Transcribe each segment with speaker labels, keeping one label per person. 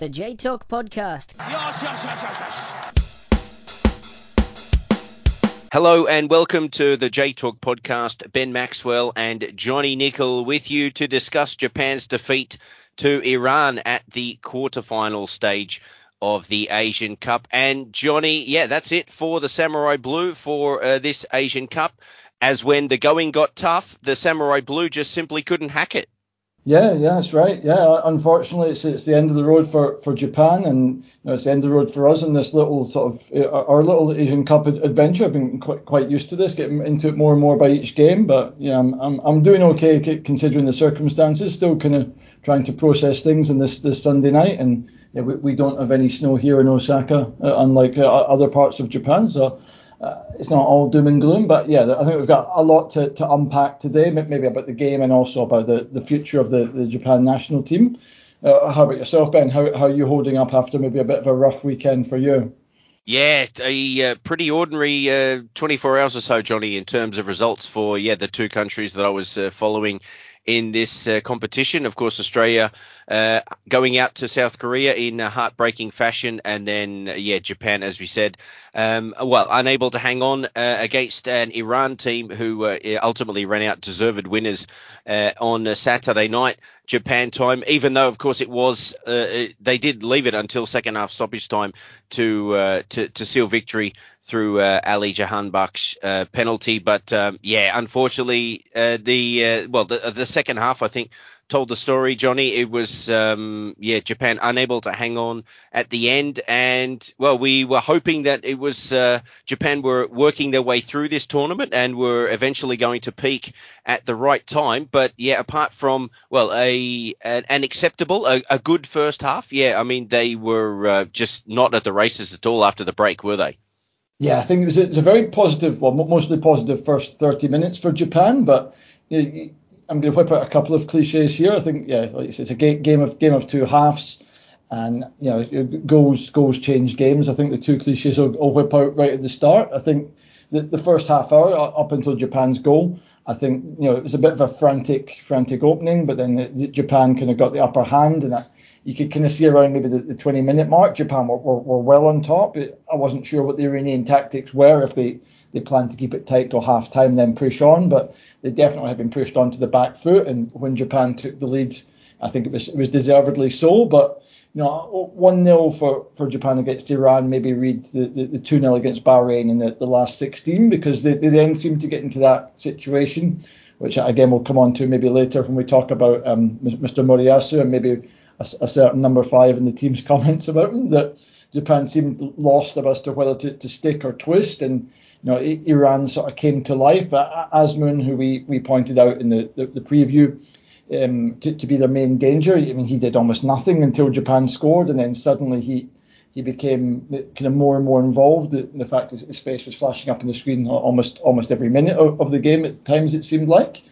Speaker 1: The J Talk Podcast.
Speaker 2: Yes, yes, yes, yes, yes.
Speaker 3: Hello and welcome to the J Talk podcast. Ben Maxwell and Johnny Nicol with you to discuss Japan's defeat to Iran at the quarterfinal stage of the Asian Cup. And Johnny, yeah, that's it for the Samurai Blue for uh, this Asian Cup. As when the going got tough, the Samurai Blue just simply couldn't hack it.
Speaker 4: Yeah, yeah, that's right. Yeah, unfortunately, it's it's the end of the road for, for Japan, and you know, it's the end of the road for us in this little sort of uh, our little Asian Cup adventure. I've been quite quite used to this, getting into it more and more by each game. But yeah, I'm I'm, I'm doing okay considering the circumstances. Still kind of trying to process things in this this Sunday night, and yeah, we, we don't have any snow here in Osaka, uh, unlike uh, other parts of Japan. So uh, it's not all doom and gloom, but yeah, I think we've got a lot to, to unpack today, maybe about the game and also about the, the future of the, the Japan national team. Uh, how about yourself, Ben? How, how are you holding up after maybe a bit of a rough weekend for you?
Speaker 3: Yeah, a uh, pretty ordinary uh, 24 hours or so, Johnny, in terms of results for yeah the two countries that I was uh, following in this uh, competition. Of course, Australia uh, going out to South Korea in a heartbreaking fashion, and then uh, yeah, Japan, as we said, um, well, unable to hang on uh, against an Iran team who uh, ultimately ran out deserved winners on Saturday night. Japan time, even though of course it was they did leave it until second half stoppage time to to, to seal victory through uh, Ali Jahanbakhsh's uh, penalty. But um, yeah, unfortunately, uh, the uh, well, the, the second half, I think, told the story, Johnny. It was um, yeah, Japan unable to hang on at the end, and well, we were hoping that it was uh, Japan were working their way through this tournament and were eventually going to peak at the right time. But yeah, apart from well, a an, an acceptable, a, a, good first half, yeah, I mean they were uh, just not at the races at all after the break, were they?
Speaker 4: Yeah, I think it was a, very positive, well, mostly positive first 30 minutes for Japan. But you know, I'm going to whip out a couple of cliches here. I think, yeah, like said, it's a game of game of two halves, and you know, goals goals change games. I think the two cliches will, will whip out right at the start. I think the, the first half hour up until Japan's goal, I think you know it was a bit of a frantic frantic opening, but then the, the Japan kind of got the upper hand, and that you could kind of see around maybe the, the 20 minute mark, Japan were, were, were well on top. I wasn't sure what the Iranian tactics were, if they, they planned to keep it tight till half time, then push on, but they definitely had been pushed onto the back foot. And when Japan took the lead, I think it was it was deservedly so. But you know, 1 0 for, for Japan against Iran, maybe read the, the, 2 0 against Bahrain in the, the last 16, because they, they then seem to get into that situation, which again we'll come on to maybe later when we talk about um, Mr. Moriyasu and maybe a, a, certain number five in the team's comments about him that Japan seemed lost as to whether to, to stick or twist, and you know Iran sort of came to life. Azmoun, who we, we pointed out in the the, the preview, um, to, to be their main danger. I mean, he did almost nothing until Japan scored, and then suddenly he he became kind of more and more involved. The, the fact that his face was flashing up on the screen almost almost every minute of, of the game at times it seemed like.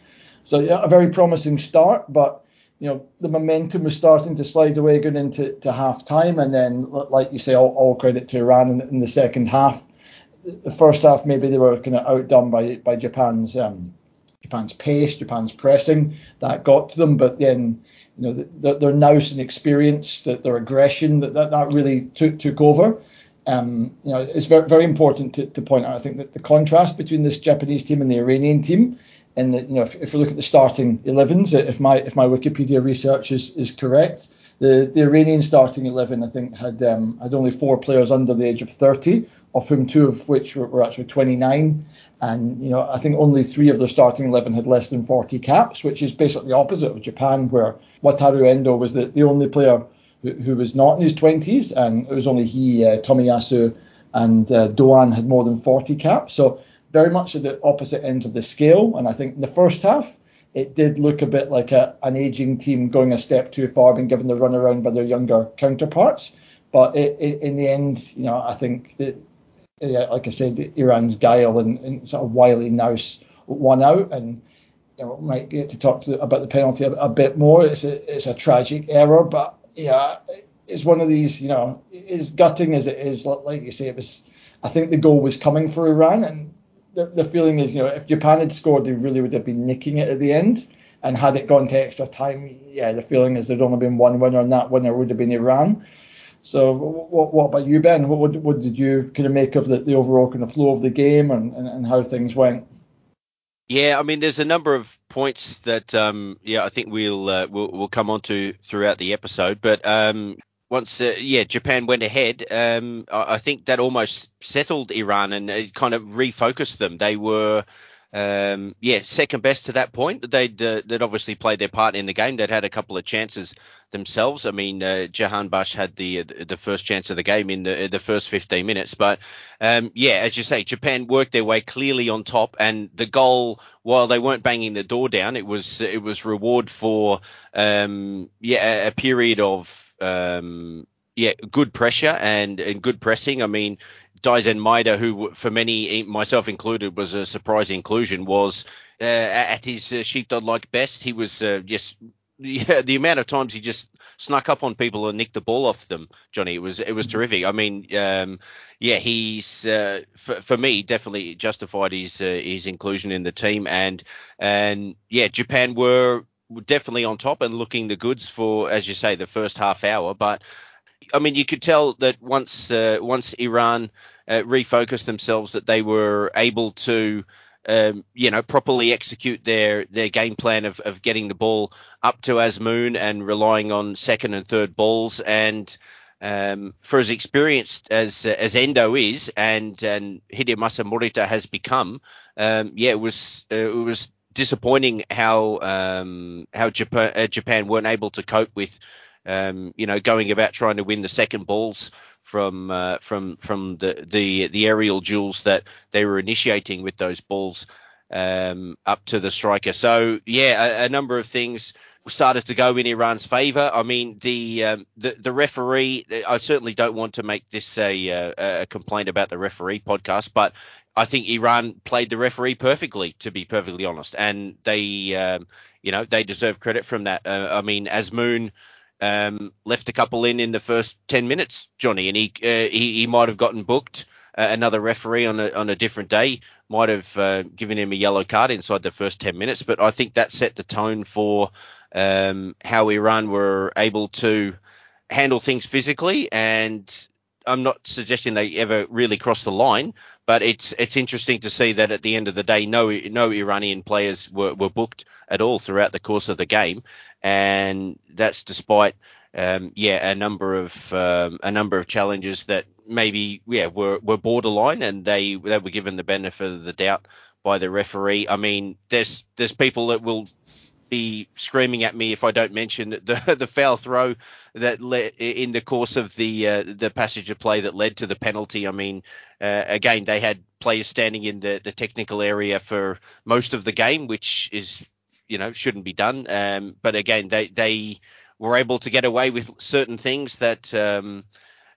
Speaker 4: So yeah, a very promising start, but you know, the momentum was starting to slide away going into to half time. And then, like you say, all, all credit to Iran in, in, the second half. The first half, maybe they were kind of outdone by by Japan's um, Japan's pace, Japan's pressing that got to them. But then, you know, the, their nous and experience, that their aggression, that, that, that really took took over. Um, you know, it's very very important to, to point out. I think that the contrast between this Japanese team and the Iranian team and you know, if, if we look at the starting 11s, if my if my Wikipedia research is, is correct, the, the Iranian starting 11, I think, had um, had only four players under the age of 30, of whom two of which were, were, actually 29. And you know, I think only three of their starting 11 had less than 40 caps, which is basically the opposite of Japan, where Wataru Endo was the, the only player who, who was not in his 20s, and it was only he, uh, Tomiyasu, and uh, Doan had more than 40 caps. So very much at the opposite ends of the scale. And I think in the first half, it did look a bit like a, an aging team going a step too far, being given the runaround by their younger counterparts. But it, it, in the end, you know, I think that, yeah, like I said, Iran's guile and, and sort of wily nous won out, and you know, might get to talk to, about the penalty a, a, bit more. It's a it's a tragic error, but yeah, it's one of these, you know, as gutting as it is. Like you say, it was. I think the goal was coming for Iran, and the, the feeling is, you know, if Japan had scored, they really would have been nicking it at the end. And had it gone to extra time, yeah, the feeling is there'd only been one winner, and that winner would have been Iran. So what, what about you, Ben? What, what did you kind of make of the, the overall kind of flow of the game and, and, and how things went?
Speaker 3: Yeah, I mean, there's a number of points that, um, yeah, I think we'll, uh, we'll we'll come on to throughout the episode. But um, once, uh, yeah, Japan went ahead, um, I, I, think that almost settled Iran and it kind of refocused them. They were um, yeah, second best to that point. They'd uh, they'd obviously played their part in the game. They'd had a couple of chances themselves. I mean, uh, Jahanbakhsh had the uh, the first chance of the game in the the first 15 minutes. But um, yeah, as you say, Japan worked their way clearly on top, and the goal, while they weren't banging the door down, it was it was reward for um, yeah a, a period of um, yeah, good pressure and, and good pressing. I mean, Daizen Maeda, who for many, myself included, was a surprise inclusion, was uh, at his uh, sheepdog-like best. He was uh, just yeah, the amount of times he just snuck up on people and nicked the ball off them, Johnny. It was it was terrific. I mean, um, yeah, he's uh, for, for me definitely justified his uh, his inclusion in the team, and and yeah, Japan were definitely on top and looking the goods for, as you say, the first half hour, but I mean, you could tell that once uh, once Iran uh, refocused themselves, that they were able to, um, you know, properly execute their their game plan of, of getting the ball up to Azmoun and relying on second and third balls. And um, for as experienced as as Endo is, and and Hidemasa Morita has become, um, yeah, it was uh, it was disappointing how um, how Japan, uh, Japan weren't able to cope with um, you know, going about trying to win the second balls from uh, from from the, the the aerial duels that they were initiating with those balls um, up to the striker. So yeah, a, a, number of things started to go in Iran's favour. I mean, the, um, the the referee. I certainly don't want to make this a, a, a complaint about the referee podcast, but I think Iran played the referee perfectly, to be perfectly honest, and they, um, you know, they deserve credit from that. Uh, I mean, Azmoun um, left a couple in in the first 10 minutes, Johnny, and he uh, he, he might have gotten booked. Uh, another referee on a on a different day might have uh, given him a yellow card inside the first 10 minutes, but I think that set the tone for um, how Iran were able to handle things physically and I'm not suggesting they ever really crossed the line, but it's it's interesting to see that at the end of the day, no no Iranian players were, were booked at all throughout the course of the game, and that's despite um, yeah a number of um, a number of challenges that maybe yeah were were borderline, and they they were given the benefit of the doubt by the referee. I mean, there's there's people that will be screaming at me if I don't mention the the foul throw that led in the course of the uh, the passage of play that led to the penalty. I mean, uh, again, they had players standing in the, the technical area for most of the game, which is you know shouldn't be done. Um, but again, they they were able to get away with certain things that. Um,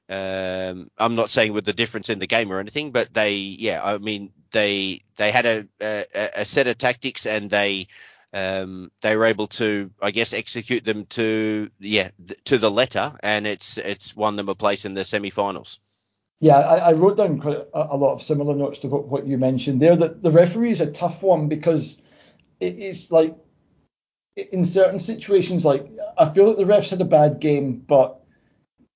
Speaker 3: um, I'm not saying with the difference in the game or anything, but they, yeah, I mean, they they had a, a, a set of tactics and they um, they were able to, I guess, execute them to yeah th- to the letter, and it's it's won them a place in the semi-finals.
Speaker 4: Yeah, I, I wrote down quite a, a, lot of similar notes to what, what you mentioned there. That the referee is a tough one because it, it's like in certain situations, like I feel like the refs had a bad game, but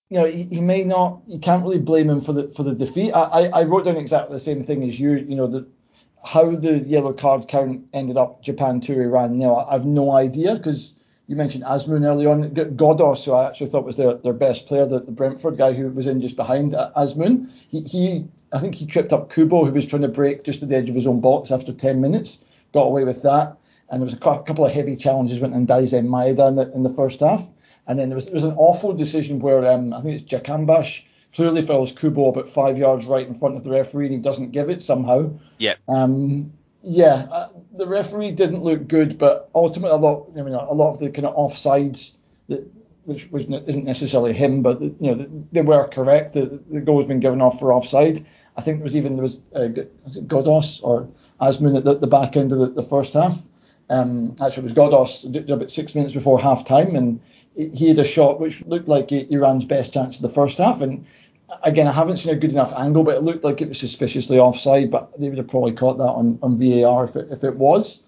Speaker 4: you know he, he may not. You can't really blame him for the for the defeat. I, I, I wrote down exactly the same thing as you. You know that how the yellow card count ended up Japan 2 Iran nil, I have no idea because you mentioned Azmoun early on. Ghoddos, who I actually thought was their, their best player, the, the Brentford guy who was in just behind Azmoun, he, he I think he tripped up Kubo, who was trying to break just at the edge of his own box after 10 minutes, got away with that. And there was a couple of heavy challenges went in Daizen Maeda in the, in the first half. And then there was, there was an awful decision where um, I think it's Jahanbakhsh clearly follows Kubo about five yards right in front of the referee and he doesn't give it somehow.
Speaker 3: Yeah.
Speaker 4: Um, yeah, uh, the referee didn't look good, but ultimately a lot, I mean, a lot of the kind of offsides that which was isn't necessarily him, but you know they were correct. The, the goal has been given off for offside. I think there was even there was uh, Ghoddos or Azmoun at the, the, back end of the, the first half. Um, actually, it was Ghoddos about six minutes before half time, and he had a shot which looked like Iran's best chance of the first half, and again, I haven't seen a good enough angle, but it looked like it was suspiciously offside. But they would have probably caught that on, on VAR if it, if it was.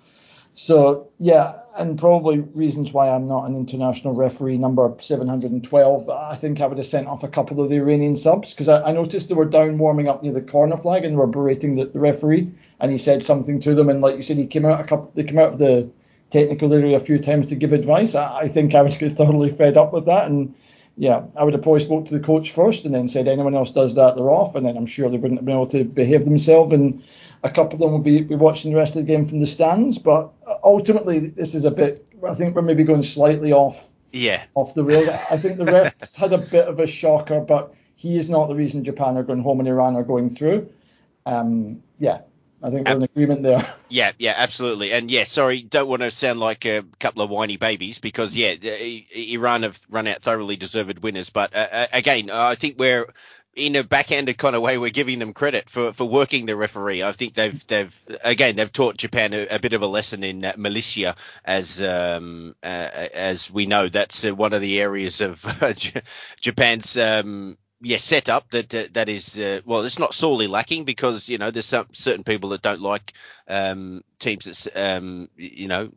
Speaker 4: So yeah, and probably reasons why I'm not an international referee number 712. I think I would have sent off a couple of the Iranian subs because I, I, noticed they were down warming up near the corner flag and they were berating the, the, referee, and he said something to them, and like you said, he came out a couple, they came out of the technical area a few times to give advice. I, I think I get thoroughly fed up with that, and yeah, I would have probably spoke to the coach first and then said anyone else does that, they're off, and then I'm sure they wouldn't have been able to behave themselves and a couple of them will be, be watching the rest of the game from the stands. But ultimately, this is a bit. I think we're maybe going slightly off.
Speaker 3: Yeah.
Speaker 4: Off the rails. I think the refs had a bit of a shocker, but he is not the reason Japan are going home and Iran are going through. Um, yeah, I think we're in agreement there.
Speaker 3: Yeah, yeah, absolutely. And yeah, sorry, don't want to sound like a couple of whiny babies because yeah, Iran have run out thoroughly deserved winners. But uh, uh again, I think we're in a backhanded kind of way, we're giving them credit for, for working the referee. I think they've they've again they've taught Japan a, a bit of a lesson in uh, malicia, as um, uh, as we know that's uh, one of the areas of Japan's um, yeah setup that uh, that is uh, well it's not sorely lacking because you know there's some certain people that don't like um, teams that um, you know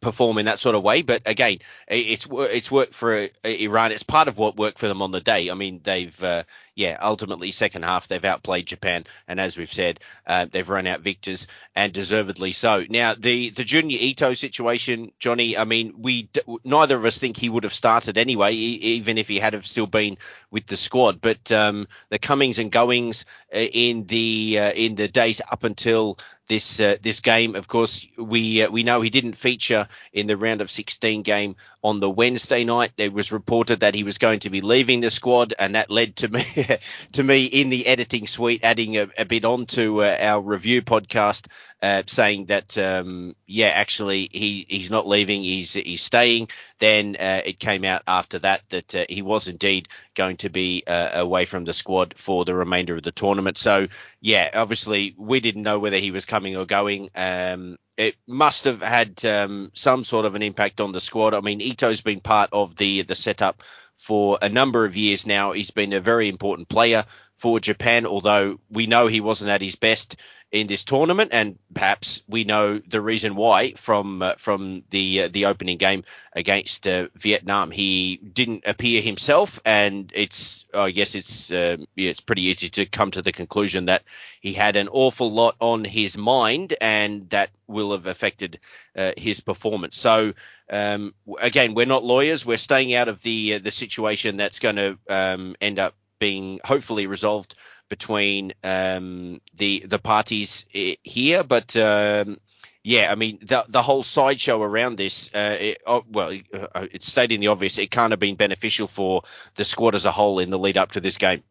Speaker 3: perform in that sort of way. But again, it's it's worked for Iran. It's part of what worked for them on the day. I mean, they've uh, yeah, ultimately second half they've outplayed Japan, and as we've said, uh, they've run out victors and deservedly so. Now the the Junya Ito situation, Johnny. I mean, we neither of us think he would have started anyway, even if he had have still been with the squad. But um, the comings and goings uh, in the uh, in the days up until this uh, this game. Of course, we uh, we know he didn't feature in the round of 16 game on the Wednesday night. It was reported that he was going to be leaving the squad, and that led to me to me in the editing suite adding a, a bit onto uh, our review podcast uh, saying that um, yeah, actually he, he's not leaving, he's he's staying. Then uh, it came out after that that uh, he was indeed going to be uh, away from the squad for the remainder of the tournament. So yeah, obviously we didn't know whether he was coming or going. Um, it must have had um, some sort of an impact on the squad. I mean, Ito's been part of the the setup for a number of years now. He's been a very important player for Japan, although we know he wasn't at his best in this tournament, and perhaps we know the reason why from uh, from the uh, the opening game against uh, Vietnam. He didn't appear himself, and it's I guess it's uh, yeah, it's pretty easy to come to the conclusion that he had an awful lot on his mind, and that will have affected uh, his performance. So um, again, we're not lawyers. We're staying out of the uh, the situation that's going to um, end up being hopefully resolved between um, the the parties here, but um, yeah, I mean the the whole sideshow around this, uh, it, oh, well, uh, it's stating the obvious. It can't have been beneficial for the squad as a whole in the lead up to this game.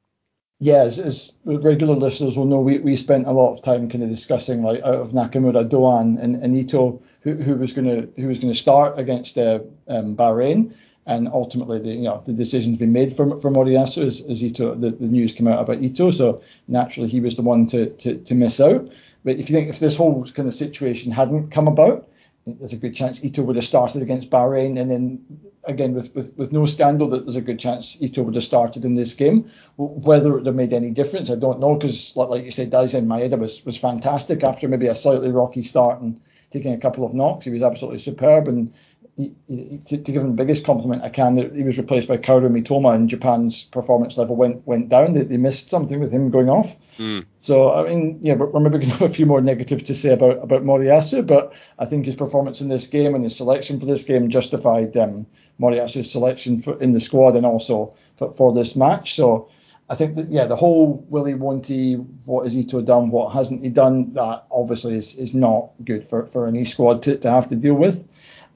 Speaker 4: Yeah, as, regular listeners will know, we, we spent a lot of time kind of discussing like out of Nakamura, Doan, and, and Ito, who, who was going to who was going to start against uh, um, Bahrain and ultimately the you know the decision's been made for for Moriyasu as, as Ito the, the news came out about Ito. So naturally he was the one to, to to miss out. But if you think if this whole kind of situation hadn't come about there's a good chance Ito would have started against Bahrain. And then again with with, with no scandal that there's a good chance Ito would have started in this game. Whether it would have made any difference I don't know because like, like you said Daizen Maeda was was fantastic after maybe a slightly rocky start and taking a couple of knocks. He was absolutely superb. And he, he, to, to, give him the biggest compliment I can, he was replaced by Kaoru Mitoma, and Japan's performance level went went down. They, they missed something with him going off. Mm. So I mean, yeah, we're maybe going to have a few more negatives to say about about Moriyasu, but I think his performance in this game and his selection for this game justified um, Moriyasu's selection for, in the squad and also for, for this match. So. I think that yeah, the whole Willie won't he, what has Ito done, what hasn't he done, that obviously is, is not good for, for any squad to, to have to deal with.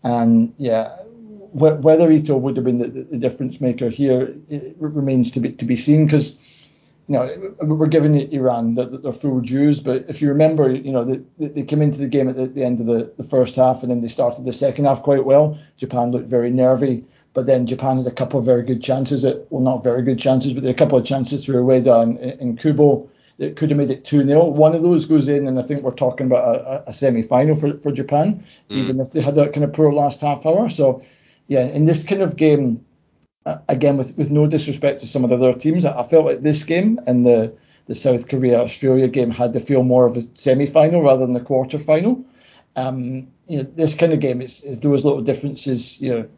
Speaker 4: And yeah, wh- whether Ito would have been the, the, difference maker here remains to be to be seen because you know we're giving Iran the, their full dues, but if you remember, you know they, they came into the game at the, end of the, the first half and then they started the second half quite well. Japan looked very nervy. But then Japan had a couple of very good chances, at, well, not very good chances, but a couple of chances through Ueda and, and Kubo it could have made it 2 0. One of those goes in, and I think we're talking about a, a semi final for, for Japan, mm. even if they had that kind of poor last half hour. So, yeah, in this kind of game, again, with, with no disrespect to some of the other teams, I, felt like this game and the, the South Korea Australia game had to feel more of a semi final rather than a quarter final. Um, you know, this kind of game is, is those little differences. You know,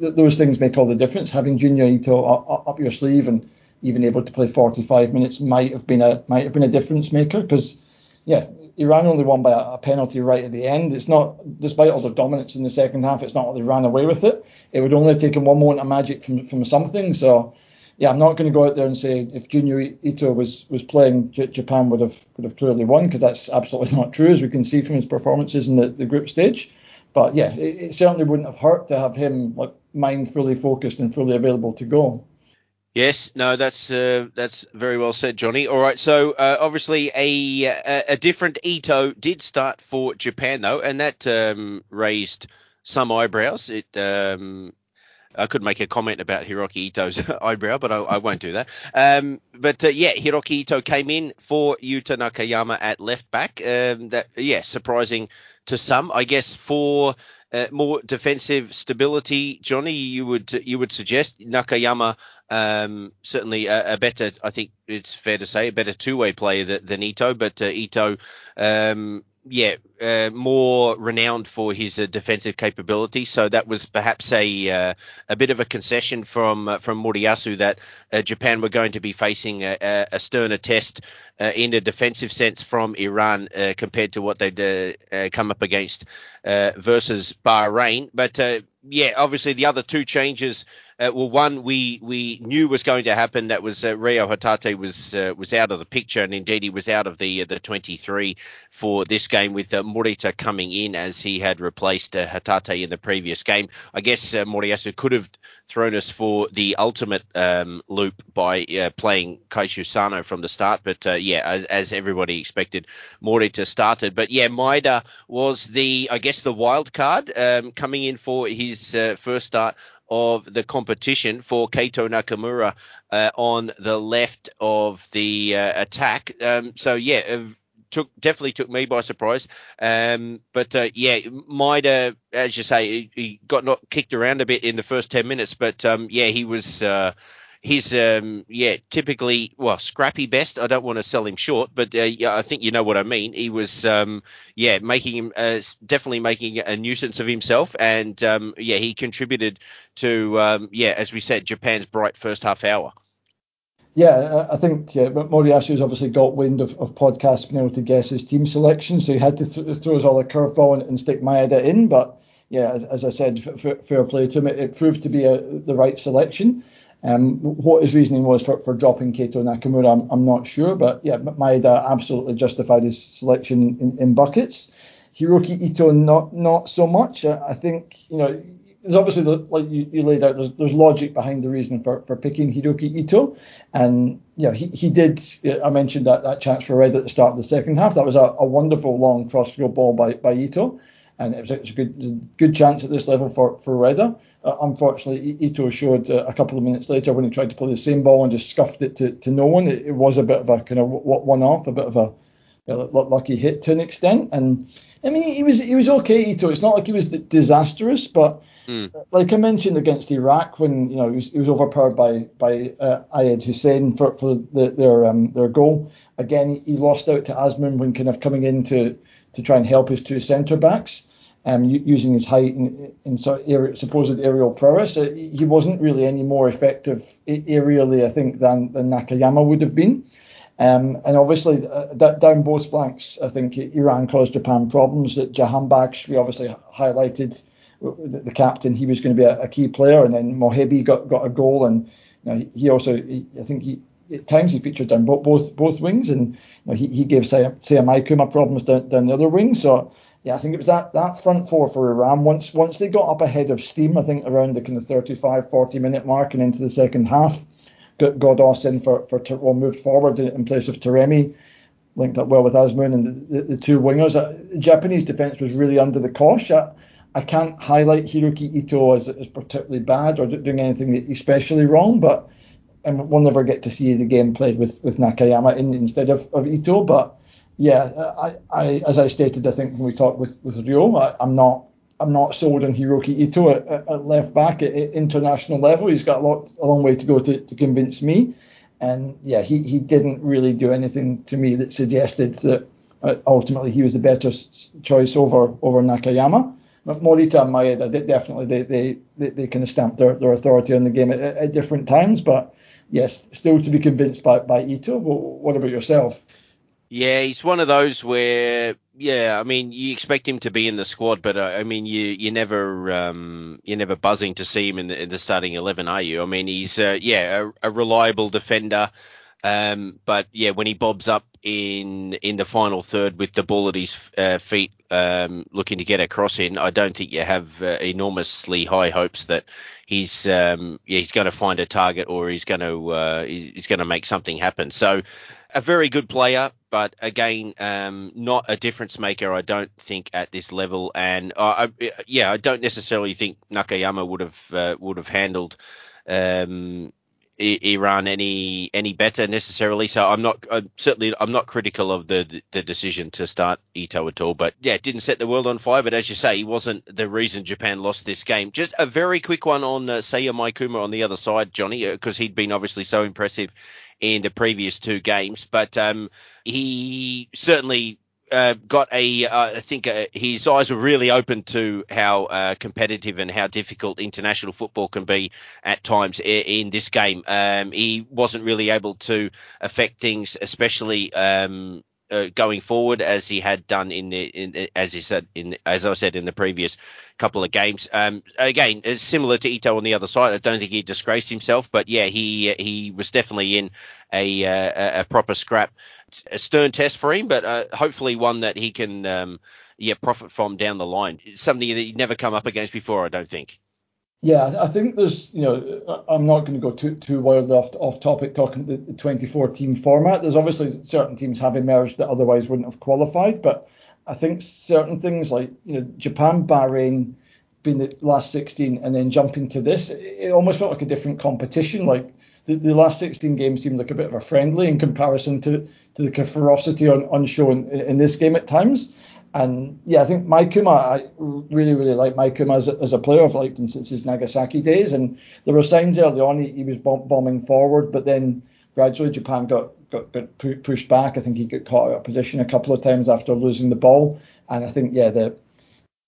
Speaker 4: th- those things make all the difference. Having Junya Ito up, up your sleeve and even able to play 45 minutes might have been a might have been a difference maker because yeah, Iran only won by a, penalty right at the end. It's not, despite all the dominance in the second half, it's not they ran away with it. It would only have taken one moment of magic from from something. So, yeah, I'm not going to go out there and say if Junya Ito was was playing, J- Japan would have would have clearly won because that's absolutely not true, as we can see from his performances in the, the group stage. But yeah, it, it certainly wouldn't have hurt to have him like mind fully focused and fully available to go.
Speaker 3: Yes, no, that's uh, that's very well said, Johnny. All right, so uh, obviously a, a, a different Ito did start for Japan though, and that um, raised some eyebrows. It um, I could make a comment about Hiroki Ito's eyebrow, but I, I, won't do that. Um, but uh, yeah, Hiroki Ito came in for Yuta Nakayama at left back. Um, that yeah, surprising to some, I guess. For uh, more defensive stability, Johnny, you would you would suggest Nakayama um, certainly a, a, better, I think it's fair to say, a better two-way player than, than Ito. But uh, Ito, um, yeah, uh, more renowned for his uh, defensive capability. So that was perhaps a uh, a bit of a concession from uh, from Moriyasu that uh, Japan were going to be facing a, a sterner test uh, in a defensive sense from Iran compared to what they'd come up against versus Bahrain. But yeah, obviously the other two changes uh, well, one we we knew was going to happen. That was uh, Reo Hatate was uh, was out of the picture, and indeed he was out of the uh, the 23 for this game with uh, Morita coming in as he had replaced uh, Hatate in the previous game. I guess uh, Moriyasu could have thrown us for the ultimate um, loop by playing Kaishu Sano from the start, but yeah, as, as, everybody expected, Morita started. But yeah, Maeda was the I guess the wild card um, coming in for his first start of the competition for Keito Nakamura uh, on the left of the uh, attack. Um, so yeah, took definitely took me by surprise. Um, but uh, yeah, Maeda, as you say, he, he, got not kicked around a bit in the first ten minutes, but um, yeah, he was uh, he's um, yeah typically well scrappy best. I don't want to sell him short, but uh, yeah, I think you know what I mean. He was um, yeah making him uh, definitely making a nuisance of himself, and um, yeah he contributed to um, yeah as we said Japan's bright first half hour.
Speaker 4: Yeah, I think yeah, but Moriyasu's obviously got wind of, of podcasts being able to guess his team selection, so he had to th- throw us all a curveball and, and stick Maeda in. But yeah, as, as I said, f- f- fair play to him. It, it proved to be a, the right selection. Um, what his reasoning was for, for dropping Keito Nakamura, I'm, I'm not sure, but yeah, Maeda absolutely justified his selection in, in buckets. Hiroki Ito, not not so much. I, I think you know there's obviously like you, you laid out, there's, there's logic behind the reason for, for picking Hiroki Ito, and you know he, he did. I mentioned that that chance for red at the start of the second half. That was a, a wonderful long cross field ball by by Ito and it was, it was a good good chance at this level for for Ueda. Uh, unfortunately, Ito showed uh, a couple of minutes later when he tried to play the same ball and just scuffed it to, to no one. It, it was a bit of a kind of one off, a bit of a you know, lucky hit to an extent. And I mean, he was he was okay, Ito. It's not like he was disastrous, but mm. like I mentioned against Iraq, when you know he was, he was overpowered by by uh, Aymen Hussein for for the, their um, their goal. Again, he, lost out to Azmoun when kind of coming into to try and help his two centre backs. Um, using his height and, and sort of supposed aerial prowess, uh, he wasn't really any more effective aerially, I think, than, than Nakayama would have been. Um, and obviously, uh, down both flanks, I think Iran caused Japan problems. That Jahanbakhsh, we obviously highlighted the, the, captain, he was going to be a, a, key player, and then Mohebi got, got a goal, and you know, he also, he, I think he at times he featured down both both, both wings, and you know, he, he gave Seiya Maikuma problems down, down the other wing. So yeah, I think it was that that front four for Iran. Once once they got up ahead of steam, I think around the kind of 35, 40 minute mark and into the second half, Ghoddos in for for well moved forward in place of Taremi, linked up well with Azmoun and the, the, the two wingers. Uh, Japanese defense was really under the cosh. I, I can't highlight Hiroki Ito as, as particularly bad or doing anything especially wrong, but and we'll never get to see the game played with with Nakayama in, instead of, of Ito, but yeah, I, I, as I stated, I think when we talked with with Rio, I, am not I'm not sold on Hiroki Ito at, at left back at, at, international level. He's got a lot a long way to go to, to convince me, and yeah, he, he didn't really do anything to me that suggested that uh, ultimately he was the better choice over over Nakayama. But Morita and Maeda, they, definitely they, they, they, they kind of stamped their, their authority on the game at, at different times. But yes, still to be convinced by, by Ito. what about yourself?
Speaker 3: Yeah, he's one of those where, yeah, I mean, you expect him to be in the squad, but uh, I mean, you you never um, you're never buzzing to see him in the, in the starting eleven, are you? I mean, he's uh, yeah a, a, reliable defender, um, but yeah, when he bobs up in in the final third with the ball at his uh, feet, um, looking to get a cross in, I don't think you have uh, enormously high hopes that he's um, yeah he's going to find a target or he's going to uh, he's going to make something happen. So a very good player, but again, um, not a difference maker. I don't think at this level, and I, yeah, I don't necessarily think Nakayama would have uh, would have handled um, Iran any any better necessarily. So I'm not I'm certainly I'm not critical of the the decision to start Ito at all. But yeah, it didn't set the world on fire. But as you say, he wasn't the reason Japan lost this game. Just a very quick one on uh, Seiya Maikuma on the other side, Johnny, because uh, he'd been obviously so impressive in the previous two games. But um, he certainly uh, got a, uh, I think uh, his eyes were really open to how uh, competitive and how difficult international football can be at times in, in this game. Um, he wasn't really able to affect things, especially um, uh, going forward as he had done in the in, as he said in as I said in the previous couple of games. Um, again, similar to Ito on the other side. I don't think he disgraced himself, but yeah, he he was definitely in a a, a proper scrap. a stern test for him, but uh, hopefully one that he can um, yeah profit from down the line. It's something that he'd never come up against before. I don't think.
Speaker 4: Yeah, I think there's, you know, I'm not going to go too too wildly off off topic talking the 24 team format. There's obviously certain teams have emerged that otherwise wouldn't have qualified, but I think certain things like you know Japan, Bahrain being the last 16, and then jumping to this, it almost felt like a different competition. Like the, the last 16 games seemed like a bit of a friendly in comparison to to the ferocity on, on show in, in this game at times. And yeah, I think Maikuma, I really, really like Maikuma as a, as a player. I've liked him since his Nagasaki days. And there were signs early on he, he was bombing forward, but then gradually Japan got, got, got pushed back. I think he got caught out of position a couple of times after losing the ball. And I think, yeah, the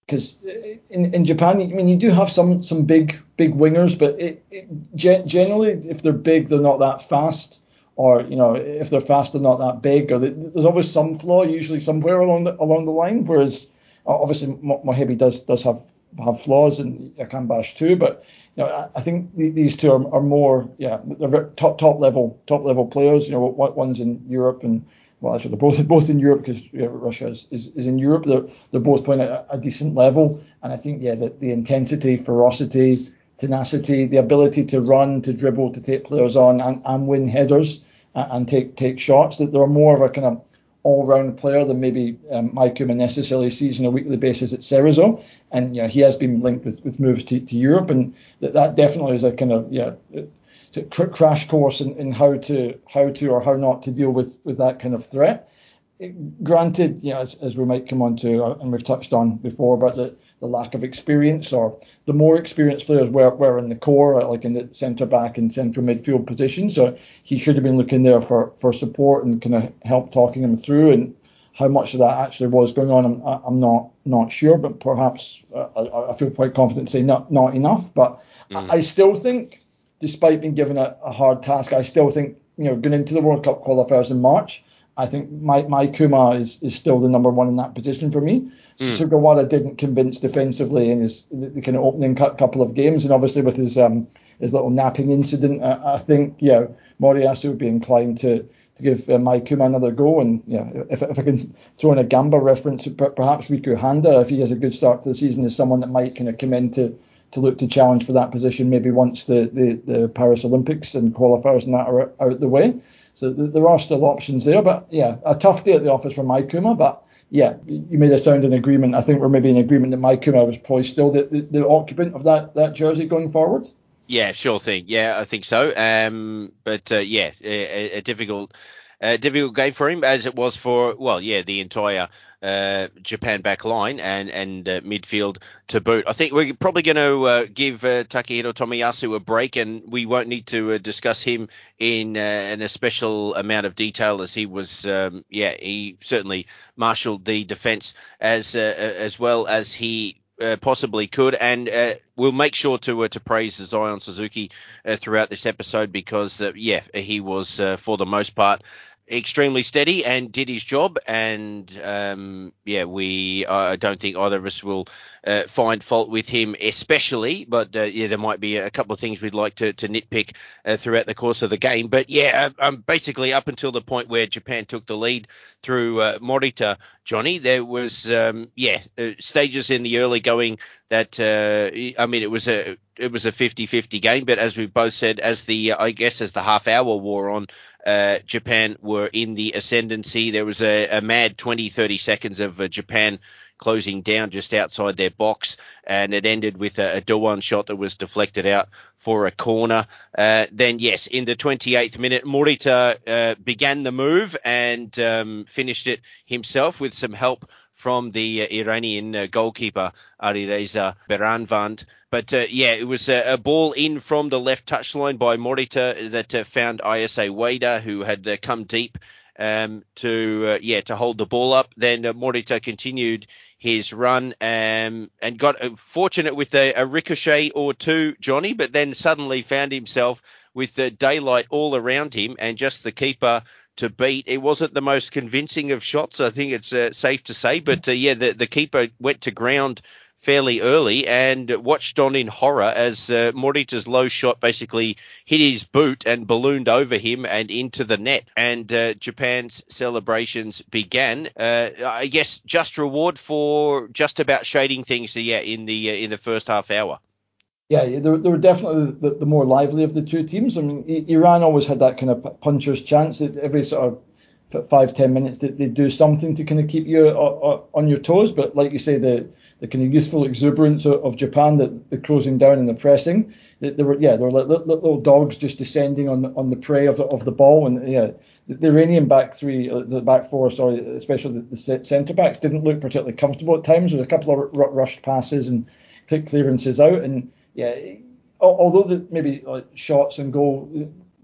Speaker 4: because uh, in, in Japan, I mean, you do have some some big big wingers, but it, it generally, if they're big, they're not that fast or you know if they're fast they're not that big, or they, there's always some flaw usually somewhere along the along the line. Whereas obviously Mohebi does does have have flaws and I can bash too, but you know I, I think these two are, are more yeah they're top top level top level players. You know one's in Europe and well actually they're both both in Europe because yeah, Russia is, is, is, in Europe. They're they're both playing at a decent level, and I think yeah the, the intensity, ferocity, tenacity, the ability to run, to dribble, to take players on and, and win headers and take take shots. That they're more of a kind of all round player than maybe um, Maikuma necessarily sees on a weekly basis at Cerezo. And you know, he has been linked with, with moves to, to Europe, and that, that definitely is a kind of yeah cr- crash course in, in how to how to or how not to deal with with that kind of threat. It, granted, you know, as, as we might come on to, uh, and we've touched on before, but the the lack of experience, or the more experienced players were, were in the core, like in the centre back and central midfield position. So he should have been looking there for, for support and kind of help talking him through. And how much of that actually was going on, I'm, I'm not not sure, but perhaps uh, I, I, feel quite confident to say not not enough. But mm. I, I, still think, despite being given a, a hard task, I still think you know going into the World Cup qualifiers in March. I think my, Maikuma is, is still the number one in that position for me. Mm. Sugawara didn't convince defensively in his the kind of opening couple of games, and obviously with his um, his little napping incident, I, I think yeah, Moriyasu would be inclined to to give uh, Maikuma another go. And yeah, if, if I can throw in a Gamba reference, perhaps Riku Handa, if he has a good start to the season, is someone that might kind of come in to, to look to challenge for that position maybe once the, the, the Paris Olympics and qualifiers and that are out the way. So th- there are still options there. But yeah, a tough day at the office for Maikuma, but yeah, you made a sound in agreement. I think we're maybe in agreement that Maikuma was probably still the, the, the, occupant of that, that jersey going forward.
Speaker 3: Yeah, sure thing. Yeah, I think so. Um, but uh, yeah, a, a difficult uh, difficult game for him, as it was for well, yeah, the entire uh, Japan back line and and uh, midfield to boot. I think we're probably going to uh, give uh, Takahiro Tomiyasu a break, and we won't need to uh, discuss him in uh, in a special amount of detail as he was, um, yeah, he certainly marshalled the defence as as well as he uh, possibly could, and uh, we'll make sure to uh, to praise Zion Suzuki throughout this episode because yeah, he was for the most part extremely steady and did his job. And um, yeah, we I don't think either of us will uh, find fault with him, especially. But uh, yeah, there might be a couple of things we'd like to, to nitpick uh, throughout the course of the game. But yeah, um, basically up until the point where Japan took the lead through uh, Morita, Johnny, there was um, yeah uh, stages in the early going that uh, I mean it was a it was a 50-50 game, but as we both said, as the I guess as the half hour wore on, uh, Japan were in the ascendancy. There was a, a mad 20, 30 seconds of uh, Japan closing down just outside their box, and it ended with a, a shot that was deflected out for a corner. Uh, then, yes, in the 28th minute, Morita uh, began the move and um, finished it himself with some help from the uh, Iranian uh, goalkeeper Alireza Beiranvand. But uh, yeah, it was a, a, ball in from the left touchline by Morita that uh, found Ayase Ueda, who had uh, come deep um, to uh, yeah to hold the ball up. Then Morita continued his run um, and got fortunate with a, a, ricochet or two, Johnny, but then suddenly found himself with the daylight all around him and just the keeper to beat. It wasn't the most convincing of shots, I think it's uh, safe to say. But uh, yeah, the, the keeper went to ground fairly early and watched on in horror as uh, Morita's low shot basically hit his boot and ballooned over him and into the net. And uh, Japan's celebrations began. Uh, I guess just reward for just about shading things, yeah, in the uh, in the first half hour.
Speaker 4: Yeah, they, were definitely the, more lively of the two teams. I mean, Iran always had that kind of puncher's chance that every sort of five ten minutes they, they do something to kind of keep you on your toes. But like you say, the the kind of youthful exuberance of, Japan, that the closing down and the pressing, they, they were yeah, they were like little, dogs just descending on on the prey of the of the ball. And yeah, the, Iranian back three, uh, the back four, sorry, especially the, the centre backs, didn't look particularly comfortable at times. There was a couple of rushed passes and quick clearances out and yeah, although the, maybe like shots and goal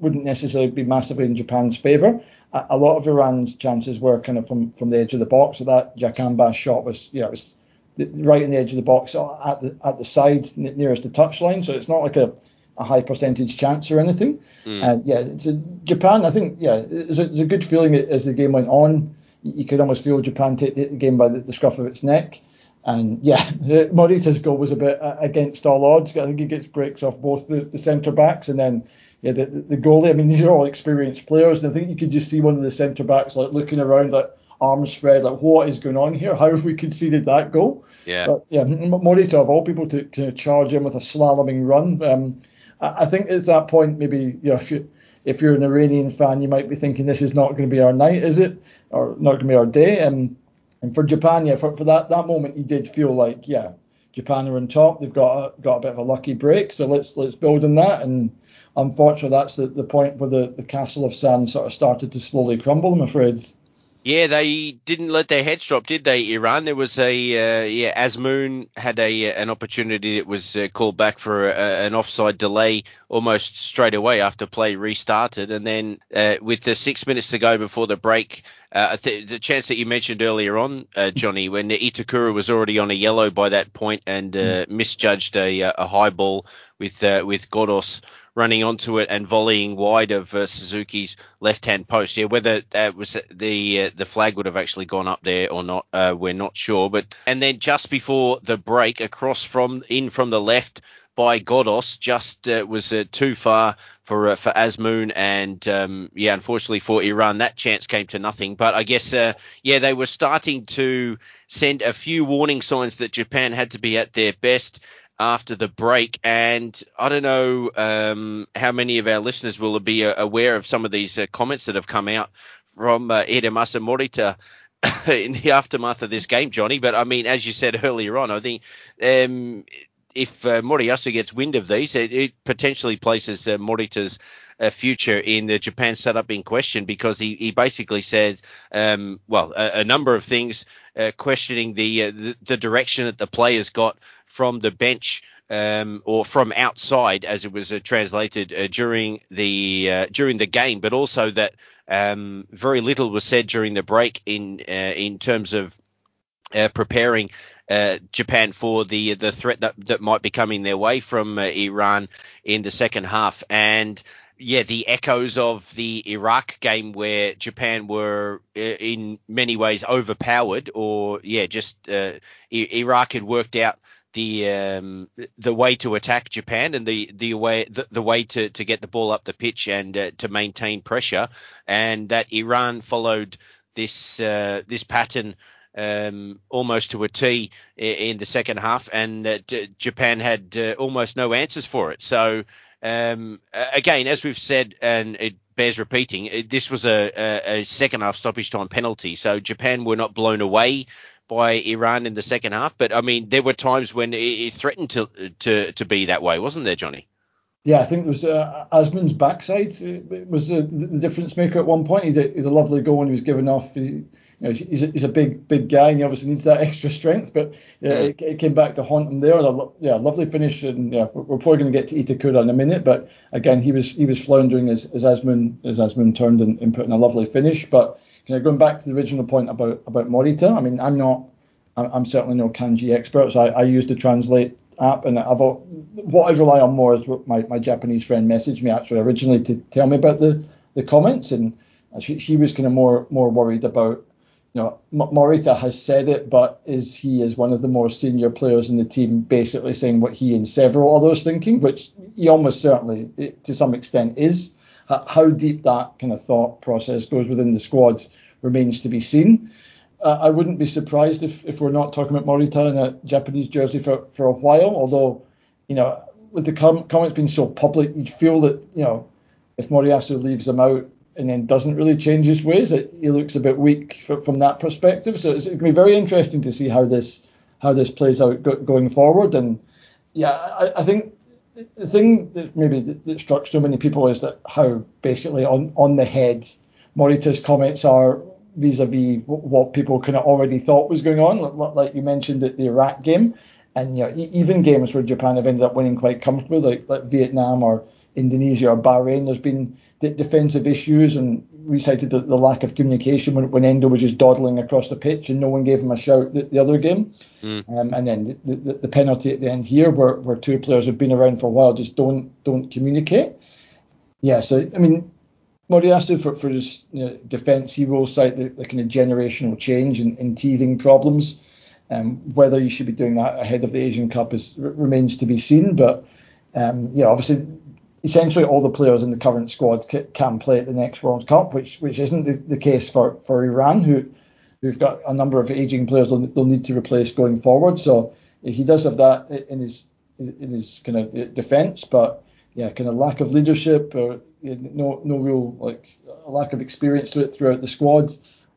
Speaker 4: wouldn't necessarily be massively in Japan's favour, a, a, lot of Iran's chances were kind of from, from the edge of the box. So that Jahanbakhsh shot was, yeah, it was right in the edge of the box at the at the side nearest the touchline. So it's not like a, a high percentage chance or anything. Mm. And yeah, it's a, Japan. I think yeah, it's a, it's a, good feeling as the game went on. You could almost feel Japan take the game by the, the scruff of its neck. And yeah, Morita's goal was a bit uh, against all odds. I think he gets breaks off both the, the centre backs and then yeah, the, the goalie. I mean, these are all experienced players, and I think you could just see one of the centre backs like looking around, like arms spread, like what is going on here? How have we conceded that goal?
Speaker 3: Yeah,
Speaker 4: but, yeah. Morita of all people to, to charge him with a slaloming run. Um, I, I think at that point, maybe you know, if you if you're an Iranian fan, you might be thinking this is not going to be our night, is it? Or not going to be our day? Um, and for Japan, yeah, for, for that, that moment, you did feel like, yeah, Japan are on top. They've got a, got a bit of a lucky break, so let's let's build on that. And unfortunately, that's the, the point where the, the castle of sand sort of started to slowly crumble. I'm afraid.
Speaker 3: Yeah, they didn't let their heads drop, did they? Iran. There was a uh, yeah, Azmoun had a uh, an opportunity that was uh, called back for a, an offside delay almost straight away after play restarted, and then uh, with the six minutes to go before the break, uh, th- the chance that you mentioned earlier on, uh, Johnny, when Itakura was already on a yellow by that point and uh, hmm. misjudged a, a high ball with uh, with Ghoddos running onto it and volleying wide of uh, Suzuki's left-hand post. Yeah, whether that was the uh, the flag would have actually gone up there or not, uh, we're not sure. But and then just before the break, across from in from the left by Ghoddos, just uh, was uh, too far for uh, for Azmoun and um, yeah, unfortunately for Iran, that chance came to nothing. But I guess yeah, they were starting to send a few warning signs that Japan had to be at their best after the break. And I don't know um, how many of our listeners will be uh, aware of some of these uh, comments that have come out from uh, Hidemasa Morita in the aftermath of this game, Johnny. But I mean, as you said earlier on, I think um, if uh, Moriyasu gets wind of these, it, it potentially places uh, Morita's uh, future in the Japan setup in question because he, he basically said, um, well, a, a, number of things uh, questioning the, uh, the, the direction that the players got from the bench. Um, or from outside, as it was uh, translated uh, during the uh, during the game, but also that um, very little was said during the break in in terms of uh, preparing uh, Japan for the the threat that, that might be coming their way from uh, Iran in the second half. And yeah, the echoes of the Iraq game where Japan were uh, in many ways overpowered, or yeah, just uh, Iraq had worked out the um, the way to attack Japan and the the way the, the way to, to get the ball up the pitch and uh, to maintain pressure, and that Iran followed this uh, this pattern um, almost to a T in the second half, and that Japan had uh, almost no answers for it. So um, again, as we've said, and it bears repeating, this was a, a, a, second half stoppage time penalty. So Japan were not blown away by Iran in the second half, but I mean, there were times when it, threatened to, to to be that way, wasn't there, Johnny?
Speaker 4: Yeah, I think it was uh, Azmoun's backside it was the, the, difference maker at one point. He did, he had a lovely goal when he was given off. He, you know, he's a, he's a big big guy and he obviously needs that extra strength. But yeah, mm. it, it, came back to haunt him there. yeah, lovely finish. And yeah, we're, probably going to get to Itakura in a minute. But again, he was he was floundering as as Azmoun as Azmoun turned and, and put in a lovely finish. But going back to the original point about about Morita, I mean, I'm not. I'm, I'm certainly no kanji expert, so I, I use the translate app, and I've what I rely on more is what my, my Japanese friend messaged me actually originally to tell me about the the comments, and she, she was kind of more more worried about you know, Morita has said it, but is he is one of the more senior players in the team basically saying what he and several others thinking, which he almost certainly, to some extent, is. How deep that kind of thought process goes within the squad remains to be seen. Uh, I wouldn't be surprised if, if we're not talking about Morita in a Japanese jersey for, for a while, although, you know, with the com- comments being so public, you'd feel that, you know, if Moriyasu leaves them out, and then doesn't really change his ways. That he looks a bit weak for, from that perspective. So it's, going to be very interesting to see how this how this plays out go, going forward. And yeah, I, I, think the thing that maybe that, that, struck so many people is that how basically on on the head Morita's comments are vis-a-vis what people kind of already thought was going on. Like you mentioned at the Iraq game, and you know even games where Japan have ended up winning quite comfortably, like like Vietnam or Indonesia or Bahrain. There's been defensive issues, and we cited the, the lack of communication when, when, Endo was just dawdling across the pitch and no one gave him a shout the, the other game. Mm. Um, and then the, the, the, penalty at the end here, where, where two players have been around for a while, just don't don't communicate. Yeah, so I mean, Moriyasu for, for his you know, defence, he will cite the, the, kind of generational change and, and teething problems. Um, whether you should be doing that ahead of the Asian Cup is remains to be seen. But um, yeah, obviously essentially all the players in the current squad can play at the next World Cup, which which isn't the, the case for, for Iran, who who've got a number of aging players they'll, they'll need to replace going forward. So he does have that in his in his kind of defence, but yeah, kind of lack of leadership or no no real like lack of experience to it throughout the squad,